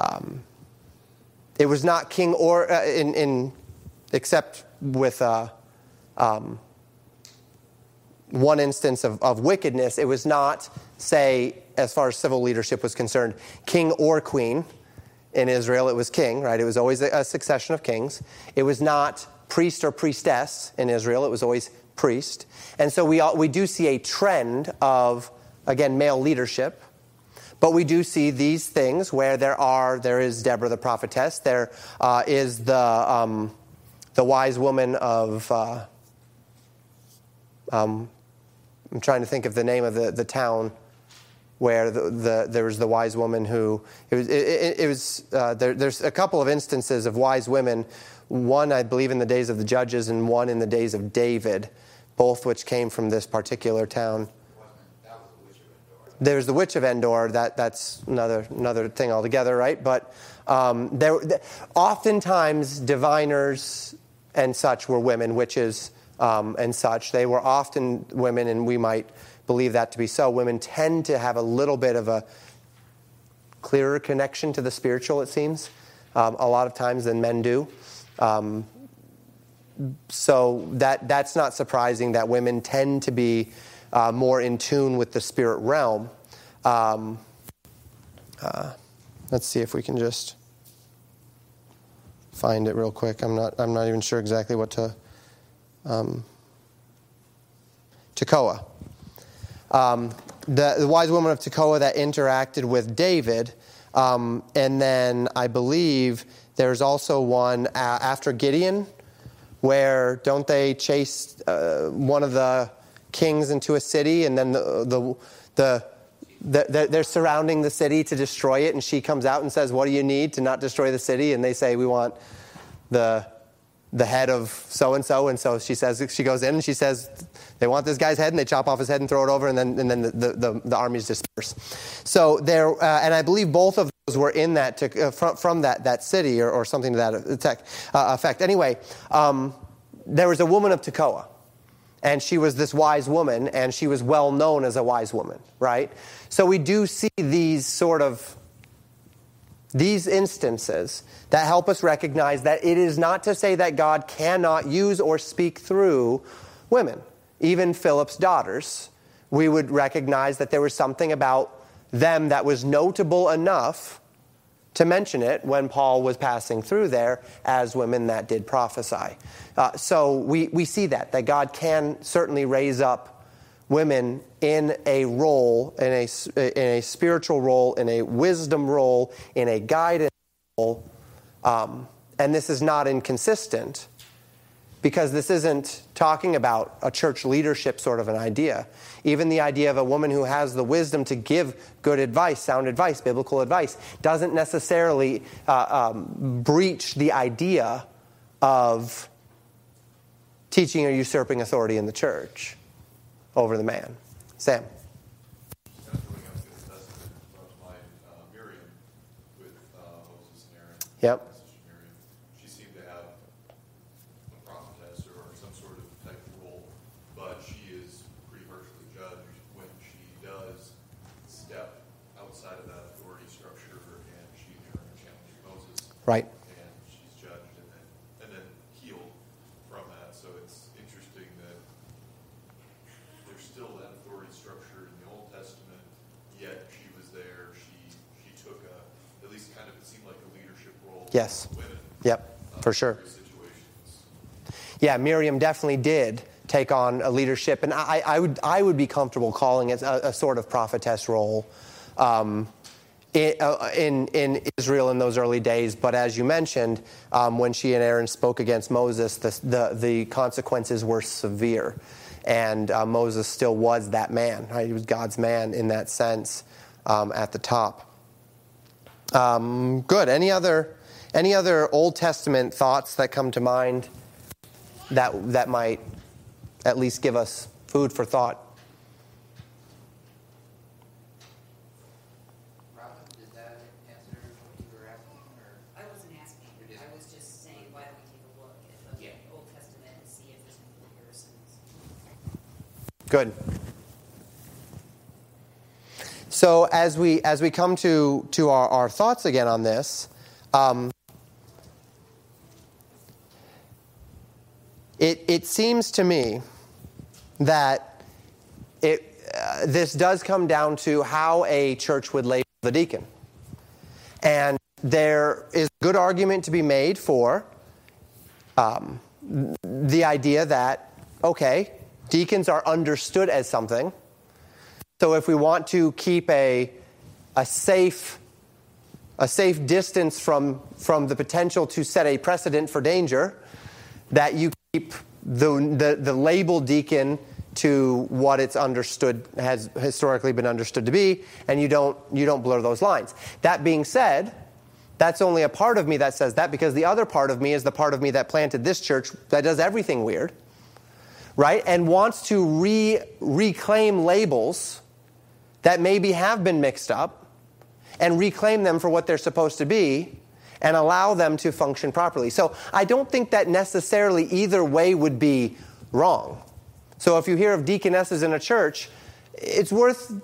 um, it was not king or uh, in, in except with uh, um, one instance of, of wickedness, it was not, say, as far as civil leadership was concerned, king or queen. In Israel, it was king, right? It was always a, a succession of kings. It was not priest or priestess in Israel, it was always priest. And so we, all, we do see a trend of, again, male leadership. But we do see these things where there are, there is Deborah the prophetess, there uh, is the, um, the wise woman of, uh, um, I'm trying to think of the name of the, the town where the, the, there was the wise woman who, it was, it, it, was uh, there, there's a couple of instances of wise women, one I believe in the days of the judges and one in the days of David, both which came from this particular town. There's the witch of Endor. That that's another another thing altogether, right? But um, there, th- oftentimes diviners and such were women, witches um, and such. They were often women, and we might believe that to be so. Women tend to have a little bit of a clearer connection to the spiritual. It seems um, a lot of times than men do. Um, so that that's not surprising that women tend to be uh, more in tune with the spirit realm. Um, uh, let's see if we can just find it real quick. I'm not I'm not even sure exactly what to. Um, Tekoa. Um, the, the wise woman of Tekoa that interacted with David, um, and then I believe there's also one uh, after Gideon where don't they chase uh, one of the kings into a city and then the, the, the, the, they're surrounding the city to destroy it and she comes out and says what do you need to not destroy the city? And they say we want the, the head of so and so and so she says she goes in and she says they want this guy's head and they chop off his head and throw it over and then, and then the, the, the armies disperse so there uh, and i believe both of those were in that to, uh, from, from that, that city or, or something to that effect, uh, effect. anyway um, there was a woman of tekoa and she was this wise woman and she was well known as a wise woman right so we do see these sort of these instances that help us recognize that it is not to say that God cannot use or speak through women. Even Philip's daughters, we would recognize that there was something about them that was notable enough to mention it when Paul was passing through there as women that did prophesy. Uh, so we, we see that, that God can certainly raise up women in a role, in a, in a spiritual role, in a wisdom role, in a guidance role. Um, and this is not inconsistent because this isn't talking about a church leadership sort of an idea. Even the idea of a woman who has the wisdom to give good advice, sound advice, biblical advice, doesn't necessarily uh, um, breach the idea of teaching or usurping authority in the church over the man. Sam. Kind of going up to the Testament, brought to mind uh, Miriam with uh, Moses and Aaron. Yep. Sister Miriam. She seemed to have a prophetess or some sort of type of role, but she is pretty harshly judged when she does step outside of that authority structure and she challenges Moses. Right. and she's judged and then and then healed from that. So it's interesting that there's still that authority structure in the Old Testament, yet she was there. She she took a at least kind of it seemed like a leadership role. Yes. Yep, uh, for sure. Yeah, Miriam definitely did take on a leadership, and I, I would I would be comfortable calling it a, a sort of prophetess role. Um, in, uh, in, in Israel in those early days, but as you mentioned, um, when she and Aaron spoke against Moses, the, the, the consequences were severe. And uh, Moses still was that man. Right? He was God's man in that sense um, at the top. Um, good. Any other, any other Old Testament thoughts that come to mind that, that might at least give us food for thought? Robin, did that answer what you were asking, or? I wasn't asking, You did. I was just saying, why don't we take a look at the Yeah. Old Testament and see if there's any comparisons? Good. So as we as we come to to our, our thoughts again on this, um, it it seems to me that it uh, this does come down to how a church would label the deacon, and there is good argument to be made for um, the idea that okay, deacons are understood as something. So if we want to keep a, a safe a safe distance from, from the potential to set a precedent for danger, that you keep the, the, the label deacon to what it's understood has historically been understood to be, and you don't you don't blur those lines. That being said, that's only a part of me that says that because the other part of me is the part of me that planted this church that does everything weird, right? And wants to re, reclaim labels that maybe have been mixed up and reclaim them for what they're supposed to be and allow them to function properly. So I don't think that necessarily either way would be wrong. So if you hear of deaconesses in a church, it's worth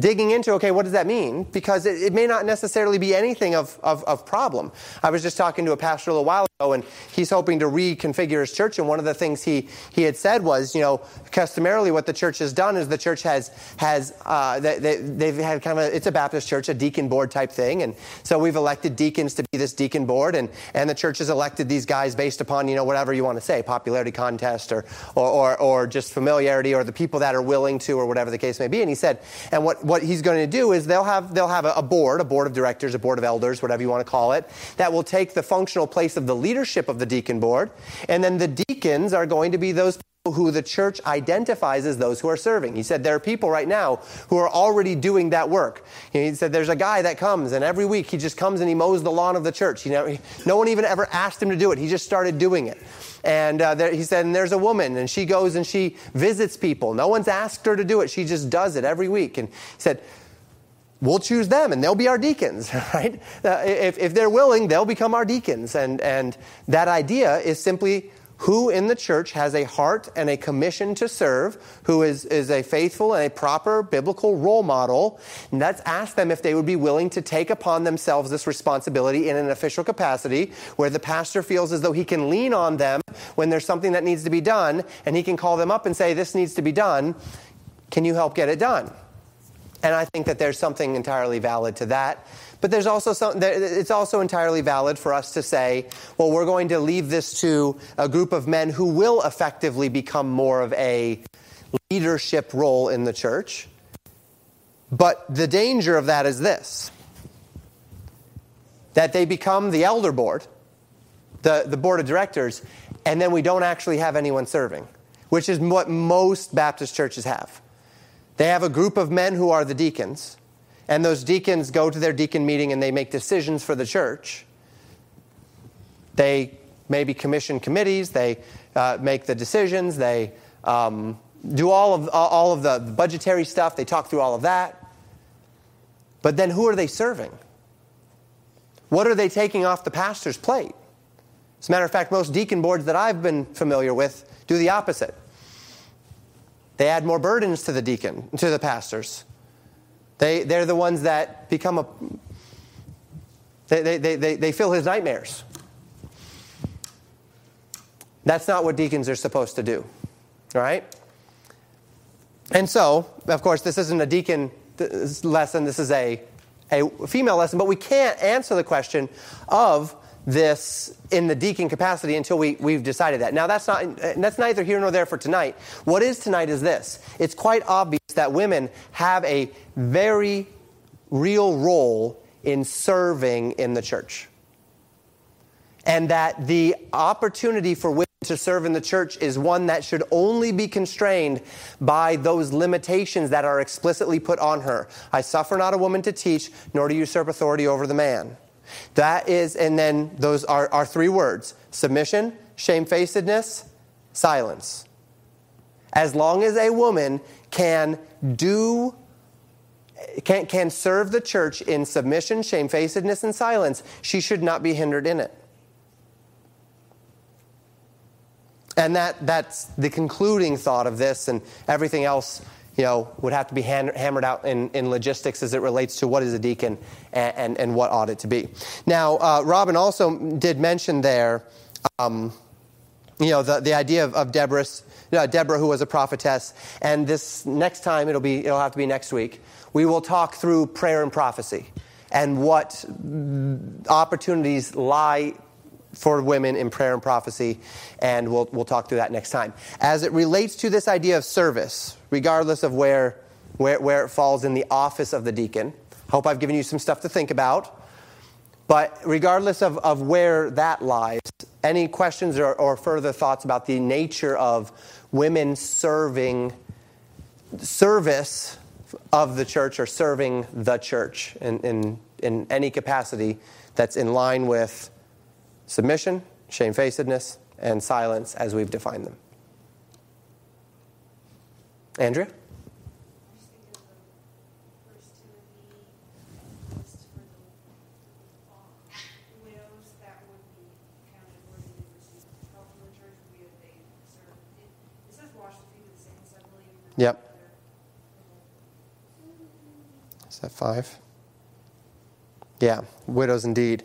digging into okay what does that mean? Because it, it may not necessarily be anything of, of, of, problem. I was just talking to a pastor a little while ago and he's hoping to reconfigure his church and one of the things he, he had said was you know customarily what the church has done is the church has has uh, they, they, have had kind of a, it's a baptist church a deacon board type thing and so we've elected deacons to be this deacon board and, and the church has elected these guys based upon you know whatever you want to say popularity contest or, or, or, or just familiarity or the people that are willing to or whatever the case may be and he said and what what, what he's going to do is they'll have, they'll have a, a board, a board of directors, a board of elders, whatever you want to call it, that will take the functional place of the leadership of the deacon board. And then the deacons are going to be those who the church identifies as those who are serving. He said there are people right now who are already doing that work. He said there's a guy that comes and every week he just comes and he mows the lawn of the church. You know, no one even ever asked him to do it. He just started doing it. And uh, there, he said, and there's a woman, and she goes and she visits people. No one's asked her to do it. She just does it every week. And he said, we'll choose them and they'll be our deacons, right? Uh, if, if they're willing, they'll become our deacons. And, and that idea is simply who in the church has a heart and a commission to serve, who is, is a faithful and a proper biblical role model. And let's ask them if they would be willing to take upon themselves this responsibility in an official capacity where the pastor feels as though he can lean on them when there's something that needs to be done and he can call them up and say, This needs to be done. Can you help get it done? And I think that there's something entirely valid to that. But there's also some, it's also entirely valid for us to say, well, we're going to leave this to a group of men who will effectively become more of a leadership role in the church. But the danger of that is this that they become the elder board, the, the board of directors, and then we don't actually have anyone serving, which is what most Baptist churches have. They have a group of men who are the deacons, and those deacons go to their deacon meeting and they make decisions for the church. They maybe commission committees, they uh, make the decisions, they um, do all of, all of the budgetary stuff, they talk through all of that. But then who are they serving? What are they taking off the pastor's plate? As a matter of fact, most deacon boards that I've been familiar with do the opposite. They add more burdens to the deacon, to the pastors. They, they're the ones that become a, they, they, they, they fill his nightmares. That's not what deacons are supposed to do, right? And so, of course, this isn't a deacon lesson, this is a, a female lesson, but we can't answer the question of this in the deacon capacity until we, we've decided that. Now, that's, not, that's neither here nor there for tonight. What is tonight is this it's quite obvious that women have a very real role in serving in the church. And that the opportunity for women to serve in the church is one that should only be constrained by those limitations that are explicitly put on her. I suffer not a woman to teach, nor to usurp authority over the man. That is, and then those are, our three words submission, shamefacedness, silence. As long as a woman can do can, can serve the church in submission, shamefacedness, and silence, she should not be hindered in it. And that, that's the concluding thought of this, and everything else you know, would have to be hand, hammered out in, in logistics as it relates to what is a deacon and, and, and what ought it to be. Now, uh, Robin also did mention there, um, you know, the, the idea of, of Deborah's, Deborah, who was a prophetess. And this next time, it'll, be, it'll have to be next week, we will talk through prayer and prophecy and what opportunities lie for women in prayer and prophecy, and we'll, we'll talk through that next time. As it relates to this idea of service, regardless of where, where, where it falls in the office of the deacon, hope I've given you some stuff to think about. But regardless of, of where that lies, any questions or, or further thoughts about the nature of women serving service of the church or serving the church in, in, in any capacity that's in line with submission, shamefacedness, and silence as we've defined them. Andrea? I just think of the First Timothy list for the widows that would be counted worthy to receive help from the church would be that they serve. It it says wash the feet of the saints, I believe. and Yep. Is that five? Yeah, widows indeed.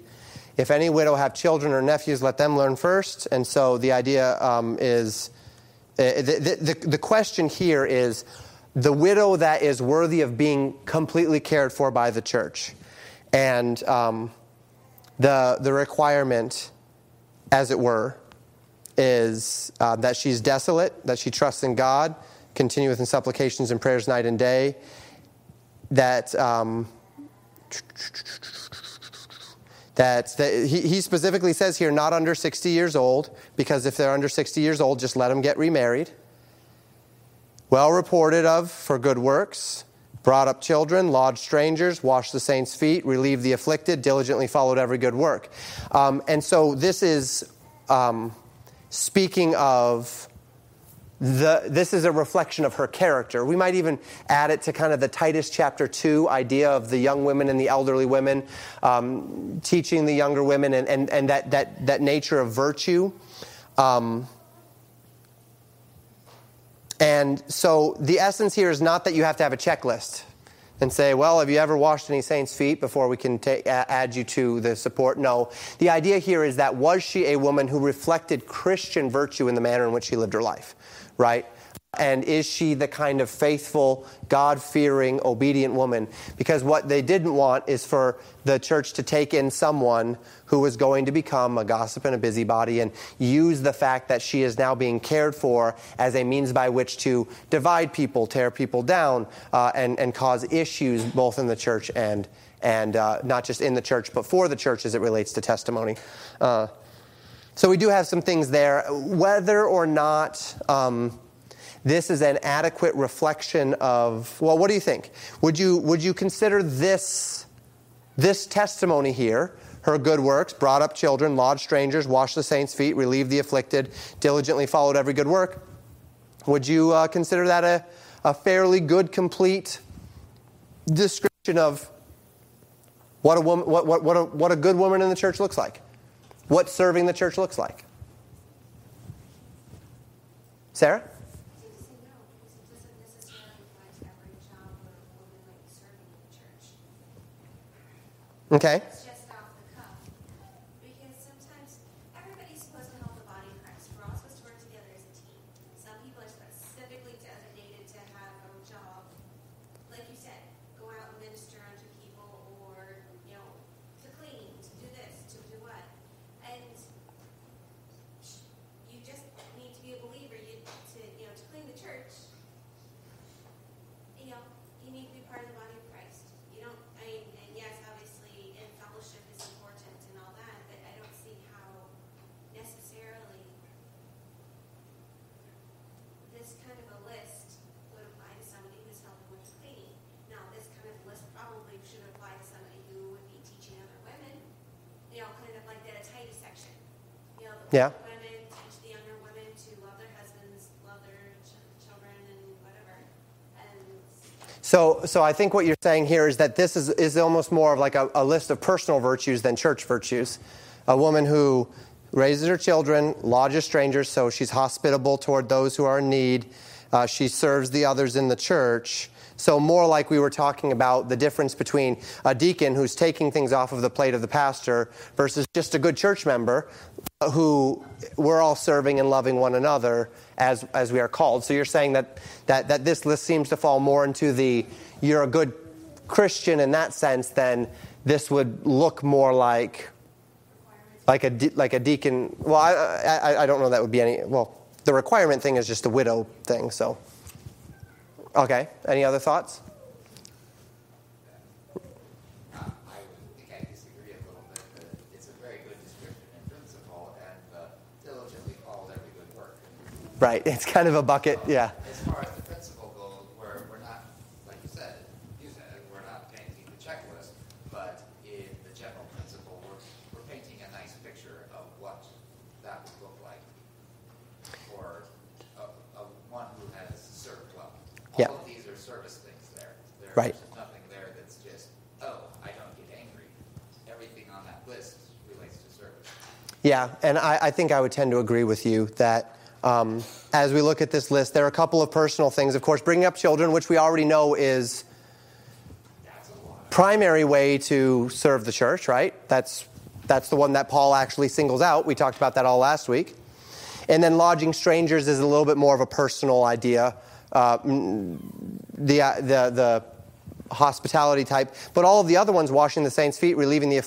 If any widow have children or nephews, let them learn first. And so the idea um, is the, the, the question here is the widow that is worthy of being completely cared for by the church. And um, the, the requirement, as it were, is uh, that she's desolate, that she trusts in God, continueth in supplications and prayers night and day, that um, that, that he, he specifically says here not under 60 years old because if they're under 60 years old just let them get remarried. Well reported of for good works brought up children lodged strangers washed the saints feet relieved the afflicted diligently followed every good work. Um, and so this is um, speaking of the, this is a reflection of her character. We might even add it to kind of the Titus chapter 2 idea of the young women and the elderly women, um, teaching the younger women and, and, and that, that, that nature of virtue. Um, and so the essence here is not that you have to have a checklist and say, well, have you ever washed any saints' feet before we can add you to the support? No. The idea here is that was she a woman who reflected Christian virtue in the manner in which she lived her life? Right? And is she the kind of faithful, God fearing, obedient woman? Because what they didn't want is for the church to take in someone who was going to become a gossip and a busybody and use the fact that she is now being cared for as a means by which to divide people, tear people down, uh, and, and cause issues both in the church and, and uh, not just in the church, but for the church as it relates to testimony. Uh, so we do have some things there. Whether or not um, this is an adequate reflection of, well, what do you think? Would you, would you consider this, this testimony here, her good works, brought up children, lodged strangers, washed the saints' feet, relieved the afflicted, diligently followed every good work? Would you uh, consider that a, a fairly good, complete description of what a, woman, what, what, what, a, what a good woman in the church looks like? What serving the church looks like. Sarah? I think to say no, because it doesn't necessarily apply to every job where a woman might be serving in the church. Okay. It's just off the cuff. Because sometimes everybody's supposed to help the body of Christ. We're all supposed to work together as a team. Some people are specifically designated to have a job, like you said, go out and minister unto people or, you know, to clean, to do this, to do what. And you just need to be a believer, you, to, you know, to clean the church. You know, you need to be part of the body of Christ. You don't, I mean, and yes, obviously, and fellowship is important and all that, but I don't see how necessarily this kind of a list would apply to somebody who's helping with cleaning. Now, this kind of list probably should apply to somebody who would be teaching other women, you know, kind of like that Titus section. You know, the Yeah. women teach the younger women to love their husbands, love their ch- children, and whatever. And So, so I think what you're saying here is that this is, is almost more of like a, a list of personal virtues than church virtues. A woman who raises her children, lodges strangers, so she's hospitable toward those who are in need, Uh, she serves the others in the church. So, more like we were talking about the difference between a deacon who's taking things off of the plate of the pastor versus just a good church member who we're all serving and loving one another as, as we are called. So, you're saying that, that, that this list seems to fall more into the you're a good Christian in that sense, then this would look more like like a de- like a deacon. Well, I, I I don't know that would be any. Well, the requirement thing is just a widow thing. So, okay. Any other thoughts? Uh, I would think I disagree a little bit, but it's a very good description in principle and uh, diligently followed every good work. Right. It's kind of a bucket. Yeah. As far as the principle goes, we're, we're not, like you said, you said, we're not painting the checklist, but in the general principle, we're, we're painting a nice picture of what that would look like for a, a one who has served well. Yeah. All of these are service things there. There's Right. nothing there that's just, oh, I don't get angry. Everything on that list relates to service. Yeah, and I, I think I would tend to agree with you that um, as we look at this list, there are a couple of personal things. Of course, bringing up children, which we already know is primary way to serve the church, right? That's that's the one that Paul actually singles out. We talked about that all last week. And then lodging strangers is a little bit more of a personal idea. Uh, the, the, the hospitality type. But all of the other ones, washing the saints' feet, relieving the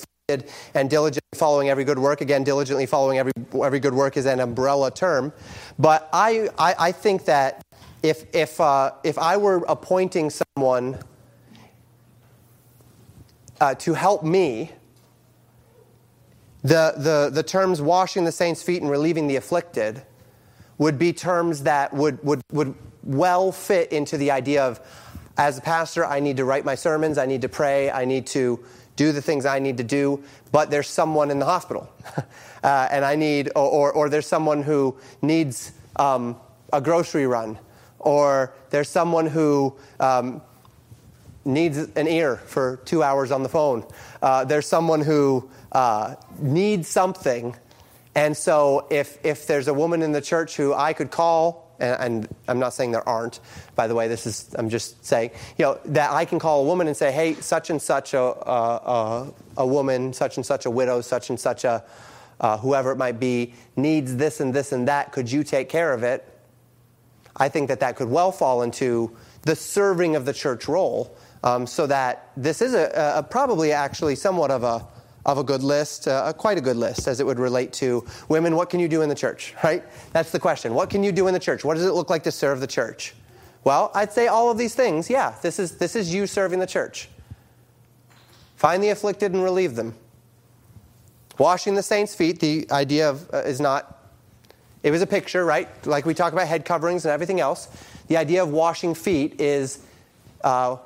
and diligently following every good work. Again, diligently following every, every good work is an umbrella term. But I, I, I think that if, if, uh, if I were appointing someone uh, to help me, the, the, the terms washing the saints' feet and relieving the afflicted would be terms that would, would, would well fit into the idea of as a pastor, I need to write my sermons, I need to pray, I need to do the things I need to do, but there's someone in the hospital. uh, and I need, or, or, or there's someone who needs um, a grocery run, or there's someone who um, needs an ear for two hours on the phone. Uh, there's someone who uh, needs something. And so, if, if there's a woman in the church who I could call, and, I'm not saying there aren't, by the way, this is, I'm just saying, you know, that I can call a woman and say, hey, such and such a, a, a, a woman, such and such a widow, such and such a uh, whoever it might be, needs this and this and that. Could you take care of it? I think that that could well fall into the serving of the church role, um, so that this is a, a, probably actually somewhat of a of a good list, uh, quite a good list, as it would relate to women. What can you do in the church? Right? That's the question. What can you do in the church? What does it look like to serve the church? Well, I'd say all of these things. Yeah, this is this is you serving the church. Find the afflicted and relieve them. Washing the saints' feet. The idea of uh, is not it was a picture, right? Like we talk about head coverings and everything else. The idea of washing feet is uh,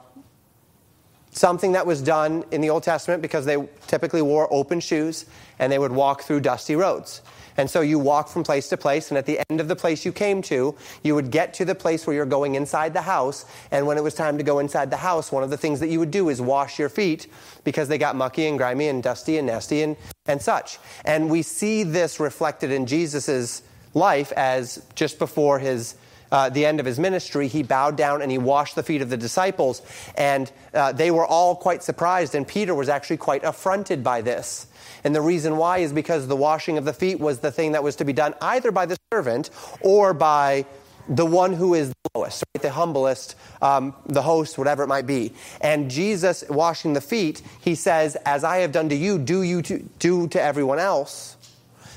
something that was done in the Old Testament because they typically wore open shoes and they would walk through dusty roads. And so you walk from place to place, and at the end of the place you came to, you would get to the place where you're going inside the house. And when it was time to go inside the house, one of the things that you would do is wash your feet because they got mucky and grimy and dusty and nasty and, and such. And we see this reflected in Jesus' life as just before his uh, the end of his ministry, he bowed down and he washed the feet of the disciples. And uh, they were all quite surprised, and Peter was actually quite affronted by this. And the reason why is because the washing of the feet was the thing that was to be done either by the servant or by the one who is the lowest, right? the humblest, um, the host, whatever it might be. And Jesus washing the feet, he says, As I have done to you, do you to, do to everyone else.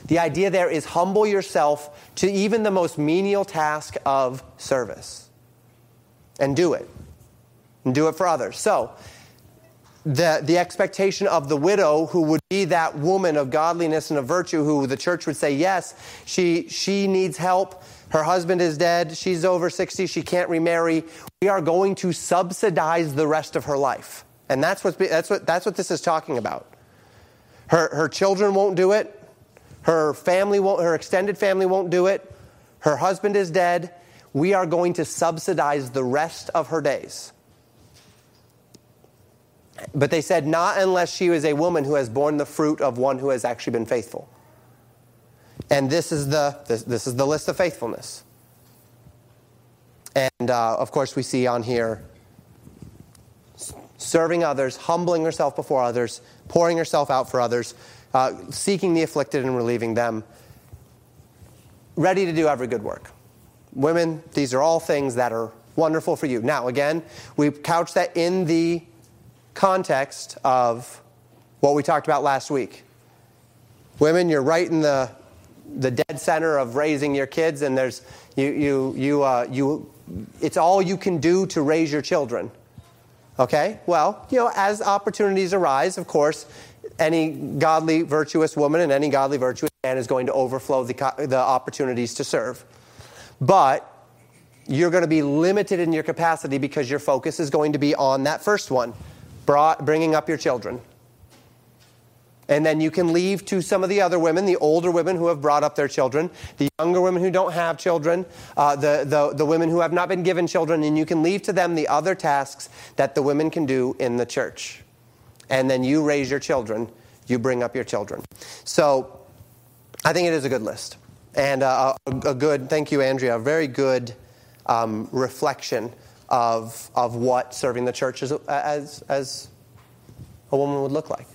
The idea there is humble yourself to even the most menial task of service and do it. And do it for others. So, the, the expectation of the widow, who would be that woman of godliness and of virtue, who the church would say, yes, she, she needs help. Her husband is dead. She's over 60. She can't remarry. We are going to subsidize the rest of her life. And that's, what's, that's, what, that's what this is talking about. Her, her children won't do it. Her family won't, her extended family won't do it. Her husband is dead. We are going to subsidize the rest of her days. But they said, not unless she is a woman who has borne the fruit of one who has actually been faithful. And this is the, this, this is the list of faithfulness. And uh, of course, we see on here serving others, humbling herself before others, pouring herself out for others, uh, seeking the afflicted and relieving them, ready to do every good work. Women, these are all things that are wonderful for you. Now, again, we couch that in the context of what we talked about last week. Women, you're right in the, the dead center of raising your kids, and there's, you, you, you, uh, you, it's all you can do to raise your children. Okay? Well, you know, as opportunities arise, of course, any godly, virtuous woman and any godly, virtuous man is going to overflow the, the opportunities to serve. But you're going to be limited in your capacity because your focus is going to be on that first one, brought, bringing up your children. And then you can leave to some of the other women, the older women who have brought up their children, the younger women who don't have children, uh, the, the, the women who have not been given children, and you can leave to them the other tasks that the women can do in the church. And then you raise your children, you bring up your children. So I think it is a good list. And uh, a, a, good, thank you, Andrea, a very good um, reflection of, of what serving the church as, as, as a woman would look like.